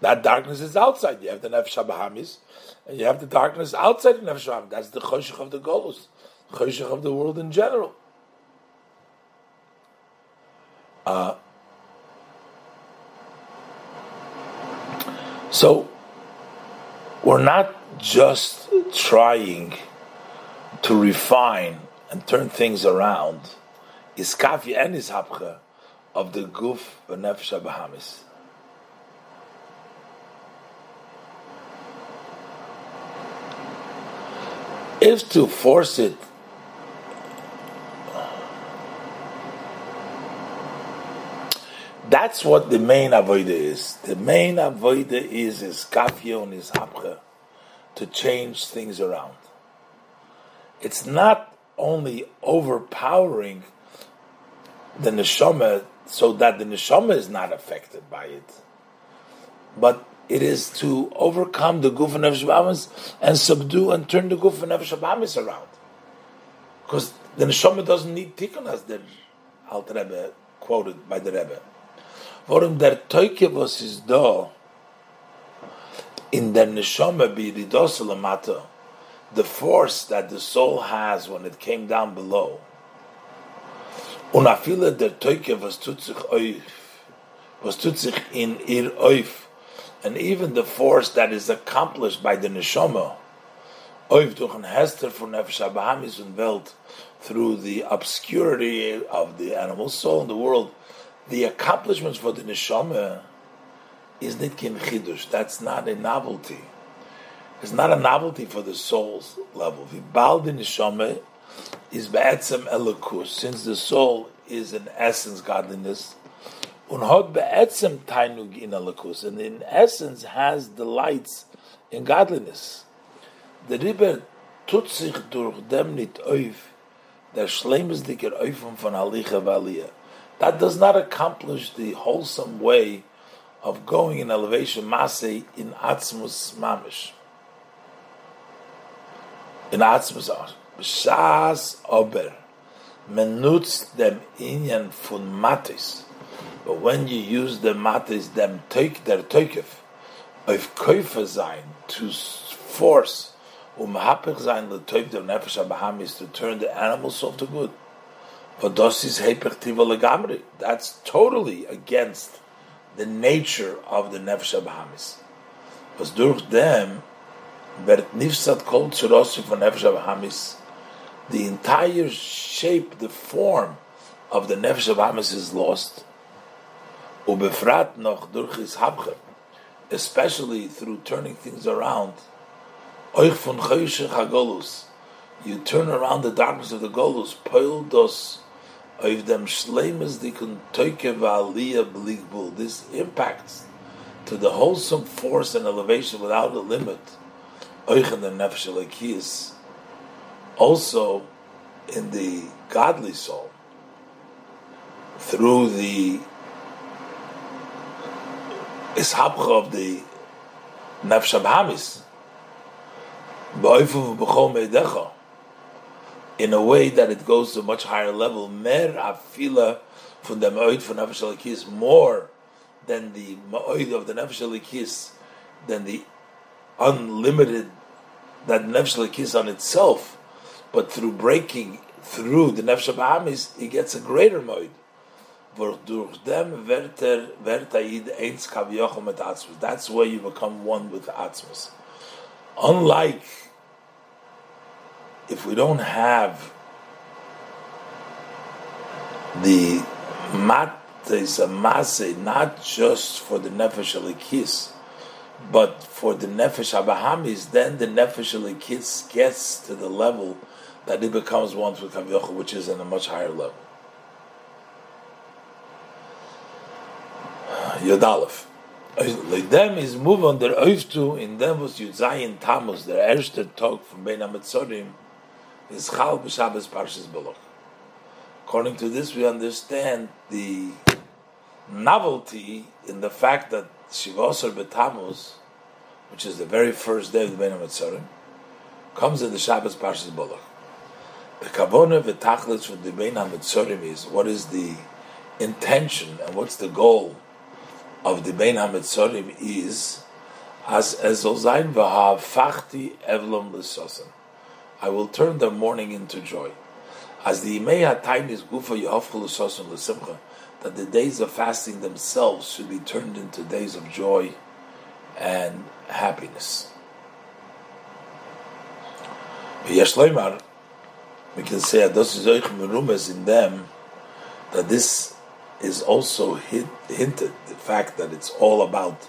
That darkness is outside. You have the nefesh abahamis, and you have the darkness outside the nefesh abahamis. That's the choshech of the golus, choshech of the world in general. Uh, so we're not just trying to refine and turn things around. Iskafi and ishapcha of the guf v'nefesh Bahamis. If to force it That's what the main avoida is. The main avoida is is kafyon is hapcha, to change things around. It's not only overpowering the neshama so that the neshama is not affected by it, but it is to overcome the guf and nefesh and subdue and turn the guf and nefesh around. Because the neshama doesn't need tikkun as the Rebbe quoted by the Rebbe. Warum der Teuke, was ist da, in der Neshama b'yididosalamata, the force that the soul has when it came down below, was in ir oif, and even the force that is accomplished by the Neshama, oif durch Hester von Nefesh Abahamis und through the obscurity of the animal soul in the world, the accomplishments for the neshama is nitkin chidush. That's not a novelty. It's not a novelty for the soul's level. Vibal neshama is be'etzem elikus, since the soul is in essence godliness. Unhod be'etzem tainug in elikus, and in essence has delights in godliness. The riber tut sich durch dem nit oif, der schlemesdiker oifum von halicha v'aliyah that does not accomplish the wholesome way of going in elevation masse in atzmus mamish. In atzmus b'shas ober menutz dem inyan fun matis. But when you use the matis, them take their toikef, of koifer sein, to force, um hapich sein, the toik der nefesh abahamis, to turn the animal soul to good. But das is hepech tiva That's totally against the nature of the Nefesh Abahamis. Was durch dem the entire shape, the form of the Nefesh Abahamis is lost. Durch his especially through turning things around. You turn around the darkness of the Golus, Poil dos of v'aliyah bligbul. This impacts to the wholesome force and elevation without a limit. Also in the godly soul through the ishapcha of the nefesh meidecha in a way that it goes to a much higher level. Mer afila from the ma'oid for nefesh more than the ma'oid of the nefesh than the unlimited that nefesh lekis on itself, but through breaking through the nefesh Bahamis, he gets a greater moed. That's where you become one with Atzmus. Unlike if we don't have the mat is a masse not just for the nefesh alikis, but for the nefesh abahamis, then the nefesh alikis gets to the level that it becomes one with kavyocha, which is in a much higher level. Yodalef. Like them is move on to in them was Yudzayin Tammuz, their erste talk from Bein HaMetzorim, is Chal B'Shabbos Parshas Balach. According to this, we understand the novelty in the fact that Shivosar B'Tammuz, which is the very first day of the Bein HaMetzorim, comes in the Shabbos Parshas Balach. The Kavona V'Tachlis for the Bein HaMetzorim is what is the intention and what's the goal of the Bein HaMetzorim is as Ezozain V'Ha Fachti Evlom L'Sosen. I will turn the morning into joy. As the Imei time is Gufa Yehovcha L'Sosen L'Simcha, that the days of fasting themselves should be turned into days of joy and happiness. We can say in them that this is also hint, hinted the fact that it's all about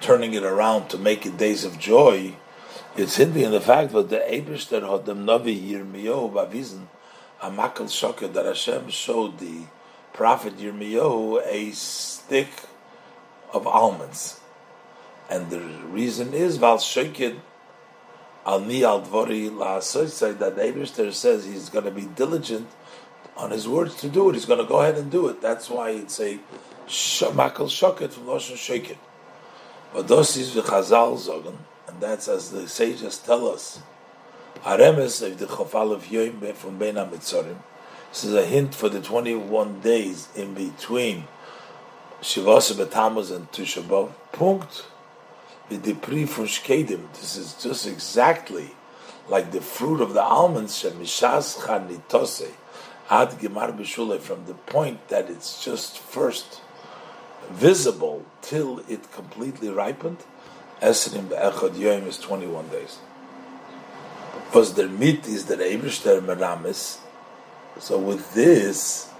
turning it around to make it days of joy. It's hinting in the fact that the Eberster had them Navi Yirmiyahu a makal shocker that Hashem showed the prophet Yirmiyahu a stick of almonds. And the reason is Val Shekid Al Ni Al Dvori La that the Eberster says he's going to be diligent on his words to do it. He's going to go ahead and do it. That's why it's a makal shoket from Lashon Sheket. But those is the Chazal Zogan, and that's as the sages tell us. Haremes of the Chofal of Yoim from Bein HaMitzorim. This is a hint for the 21 days in between Shivasa Betamuz and Tisha B'Av. Punkt. This is just exactly like the fruit of the almonds. Shemishas Chanitose ad gemar b'shule from the point that it's just first visible till it completely ripened. Esrim be'echad yom is 21 days. Because the meat is the Eibishter Meramis. So with this,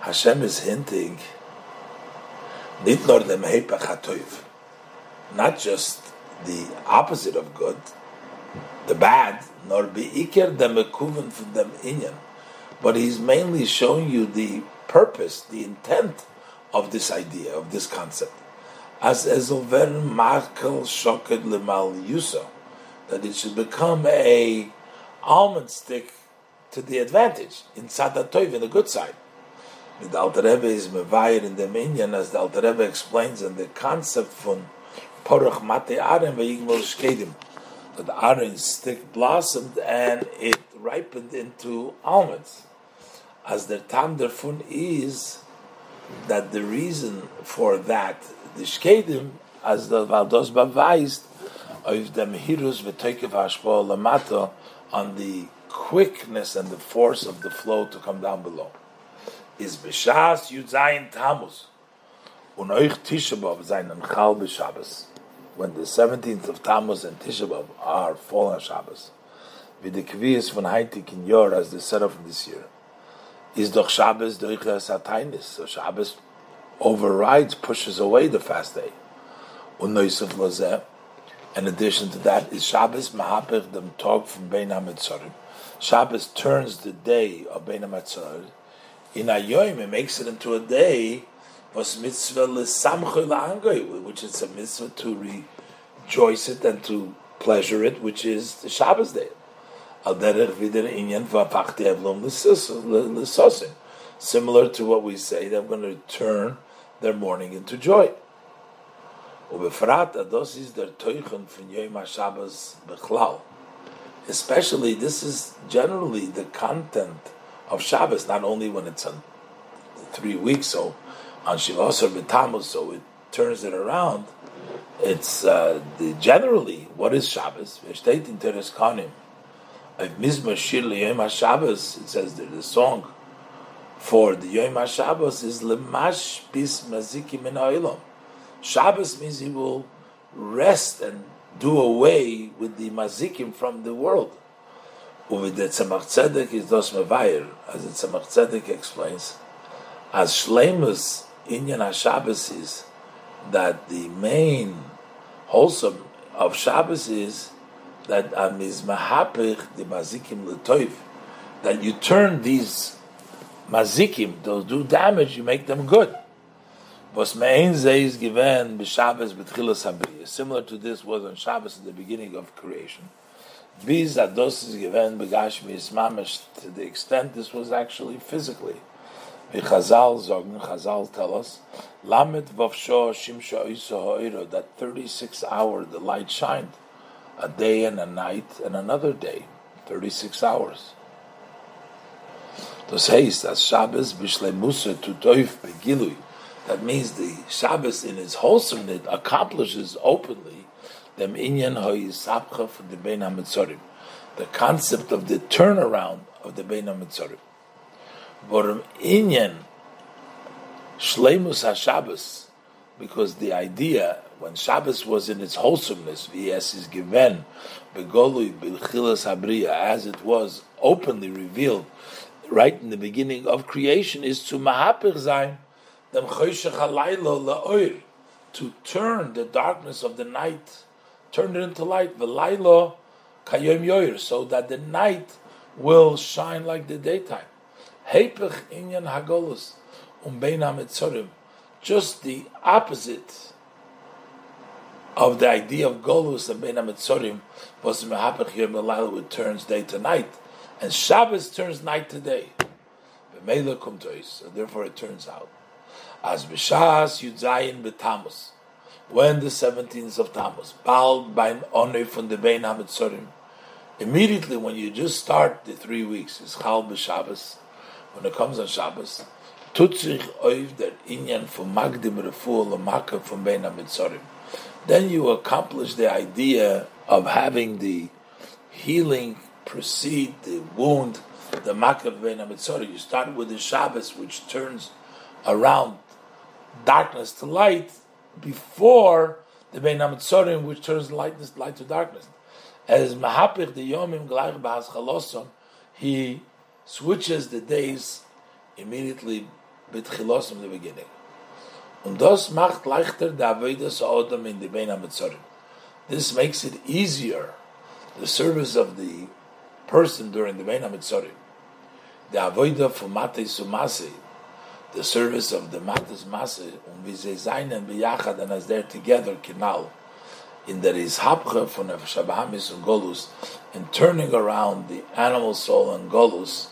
Hashem is hinting, not just the opposite of good, the bad, nor be iker dem mekuven from them inyan but he's mainly showing you the purpose, the intent of this idea, of this concept. As ezover markel shoked lemal yusa, that it should become a almond stick to the advantage in Toiv, in the good side. The Alter Rebbe is mevayir in the Minyan, as the Alter Rebbe explains in the concept from Porach Mate Aren ve'yigmol shkedim, that the Aren stick blossomed and it ripened into almonds as the tam derfun is that the reason for that the shkedim as the valdos beweist of the mehirus v'toikev hashpo lamata on the quickness and the force of the flow to come down below is b'shas yudzayin tamus und euch tishabav seinen chal b'shabbos when the 17th of Tammuz and Tisha are fall on Shabbos, kviyas von Haitik in Yor as the setup of this year is doch Shabbos doiches hatainis. So Shabbos overrides, pushes away the fast day. Unoisuf lazeh. In addition to that, is Shabbos mahapich dem talk from Bein HaMetzorim. Shabbos turns the day of Bein HaMetzorim. In Ayoim, it makes it into a day was mitzvah which is a mitzvah to rejoice it and to pleasure it, which is the Shabbos day. Similar to what we say, they're going to turn their mourning into joy. Especially, this is generally the content of Shabbos, not only when it's on three weeks, so on Shivasar B'Tammuz, so it turns it around, it's uh, the, generally what is Shabbos? In Teres Kanim. Mizma Shir Yom Shabbos. It says that the song for the Yom HaShabbos is Lemash Bis Mazikim in Shabbos means he will rest and do away with the mazikim from the world. With the Tzemach Tzedek is dos as the Tzemach Tzedek explains, as Shlemus Inyan HaShabbos is that the main wholesome of Shabbos is that amiz mahapich the mazikim letoiv, that you turn these mazikim, those do damage, you make them good. Was mein is given b'Shabbos b'tchilas habriya. Similar to this was on Shabbos at the beginning of creation. Biz ados is given b'gashmi ismamish to the extent this was actually physically. Chazal zogn, Chazal tell us, lamet vavsho shimsha iso that 36 hour the light shined, a day and a night and another day, 36 hours. Das heißt, as Shabbos b'shlemusa to toif begilui, that means the Shabbos in its wholesomeness accomplishes openly them inyan ha'yisapcha for the Bein HaMetzorim, the concept of the turnaround of the Bein HaMetzorim. Vorim inyan shleimus HaShabbos, because the idea when Shabbos was in its wholesomeness, vs is given begolui bilchilas habriya, as it was openly revealed right in the beginning of creation, is to mahapich zayin to turn the darkness of the night, turn it into light, v'laylo kayom yoyer, so that the night will shine like the daytime. Inyan hagolus just the opposite of the idea of golus and bein hamitzorim was mehapech yom which turns day to night, and Shabbos turns night to day. So therefore, it turns out as b'shas yudzayin b'tamus, when the seventeenth of Tammuz, bald by an honor from the Bein Hamitzorim, immediately when you just start the three weeks, is chal b'Shabbos, when it comes on Shabbos, tutzich oiv der inyan from magdim refuah l'maka from Bein Hamitzorim. Then you accomplish the idea of having the healing precede the wound, the makkah of Bein Hamitzorim. You start with the Shabbos, which turns around darkness to light before the Bein HaMetzorim, which turns lightness light to darkness. As Mahapich the Yomim Gleich Ba'as Chalosom, he switches the days immediately B'tchilosom in the beginning. Und das macht leichter der Avodas Odom in the Bein HaMetzorim. This makes it easier, the service of the person during the Bein HaMetzorim. The Avodah for Matei Sumasi, the service of the Matas Masse, um wie sie sein und bejachad, and as they're together, kinal, in there is hapcha von der Shabbahamis and Golus, and turning around the animal soul and Golus,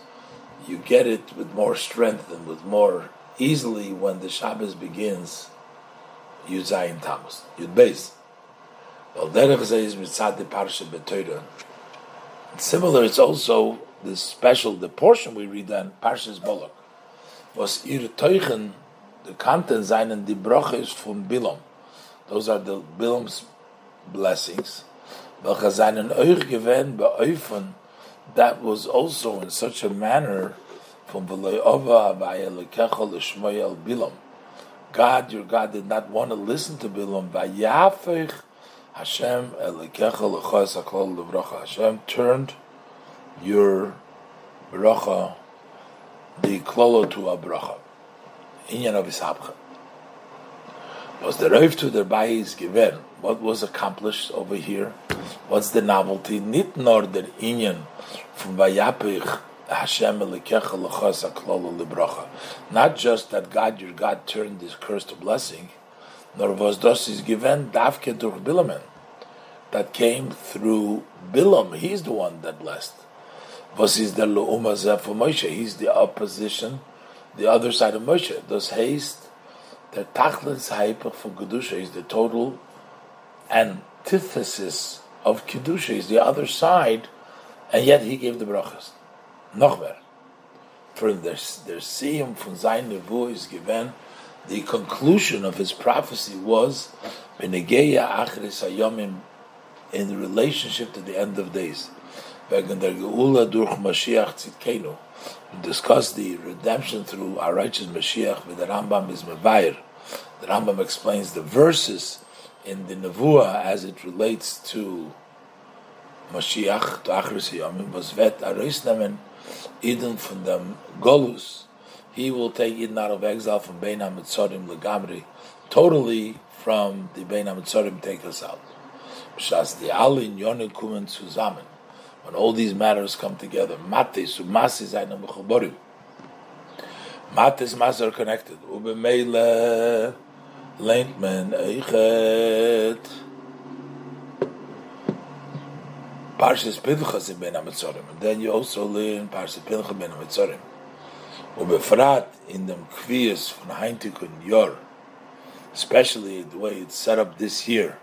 you get it with more strength and with more easily when the Shabbos begins, Yud Zayin Tammuz, Yud Beis. Well, derech is mitzad parsha betoira. Similar, it's also the special, the portion we read on Parshas Bolok was ihr Teuchen, the content seinen die Broches von Bilam. Those are the Bilam's blessings. Welche seinen euch gewähnt beäufen, that was also in such a manner from Veloyova via Lekecha Lishmoyel Bilam. God, your God, did not want to listen to Bilam. Vayafech Hashem Elekecha Lechos Aklol Levracha. Hashem turned your bracha the klolo to a bracha. Inyan of Ishabcha. Was the Rav to the Bayi is given? What was accomplished over here? What's the novelty? Nit nor der Inyan from Vayapich Hashem Elikecha Lechasa Klolo Libracha. Not just that God, your God, turned this curse to blessing, nor was this is given Davke durch Bilamen. That came through Bilam. He's the one that blessed. Was is the Lu'uma for Moshe? He's the opposition, the other side of Moshe. Does haste the Tachlis Haipach for Kedusha is the total antithesis of Kedusha, is the other side, and yet he gave the brachas. Noch mehr. For the der Siyum von sein Nevu is given the conclusion of his prophecy was Achris Hayomim in relationship to the end of days. Wegen der Geula durch the redemption through our righteous Mashiach with the Rambam is Mevayer. The Rambam explains the verses in the Nevuah as it relates to Mashiach, to Achris Hayomim, was vet Arisnamen Eden from the Golus he will take Eden out of exile from Bein HaMetzorim Legamri, totally from the Bein HaMetzorim take us out. Shas the Alin Yonin Kumen Zusammen. When all these matters come together, Mate Sumasi Zainam Mechoborim. Mates Mas are connected. Ubemeile Leintman Eichet. Parshas Pinchas in Ben HaMetzorim. And then you also learn Parshas Pinchas Ben HaMetzorim. Ubefrat in them kvias von Heintikun Yor, especially the way it's set up this year.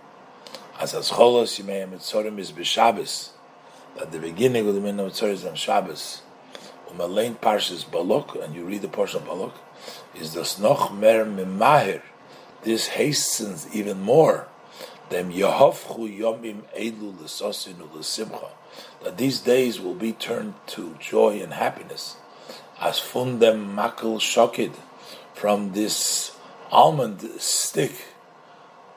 As as cholos yimei mitzorim is b'Shabbos, at the beginning of the minna mitzorim is on Shabbos. Umalein parshas Balok, and you read the portion of Balok, is the noch mer memahir. This hastens even more. Dem Yehovchu yomim elu l'sosin u'l'simcha. That these days will be turned to joy and happiness as fundem makel shokid from this almond stick,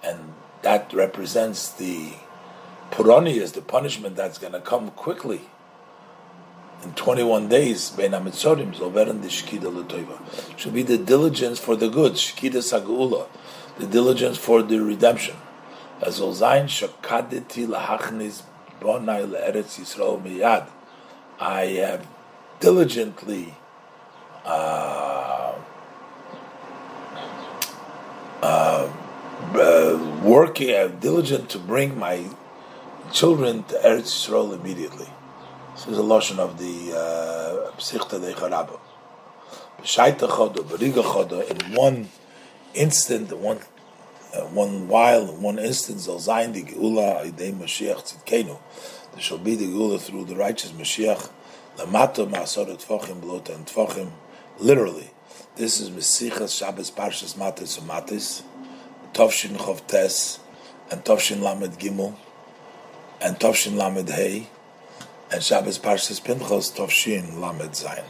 and that represents the puranias, the punishment that's going to come quickly. In 21 days, Ben Amitzorim, Zolveren the Shkida Latoiva, should be the diligence for the good, Shkida Sagula, the diligence for the redemption. As Olzain Shakadeti Lahachnis Bonai Le'eretz Yisrael Miyad, I have diligently uh, uh, uh, working, diligent to bring my children to Eretz Yisrael immediately. This is a lotion of the Psichta de Charabah. B'shaita chodo, b'riga chodo, in one instant, one uh, one while, one instance, al zayin the geula idei Mashiach tzidkenu. There shall be the geula through the righteous Mashiach. Lamato ma'asor tfachim blota and tfachim literally. This is Mesichas Shabbos Parshas Matis Matis, Tovshin Chov Tes, and Tovshin Lamed Gimel, and Tovshin Lamed Hey, and Shabbos Parshas Pinchos Tovshin Lamed Zayin.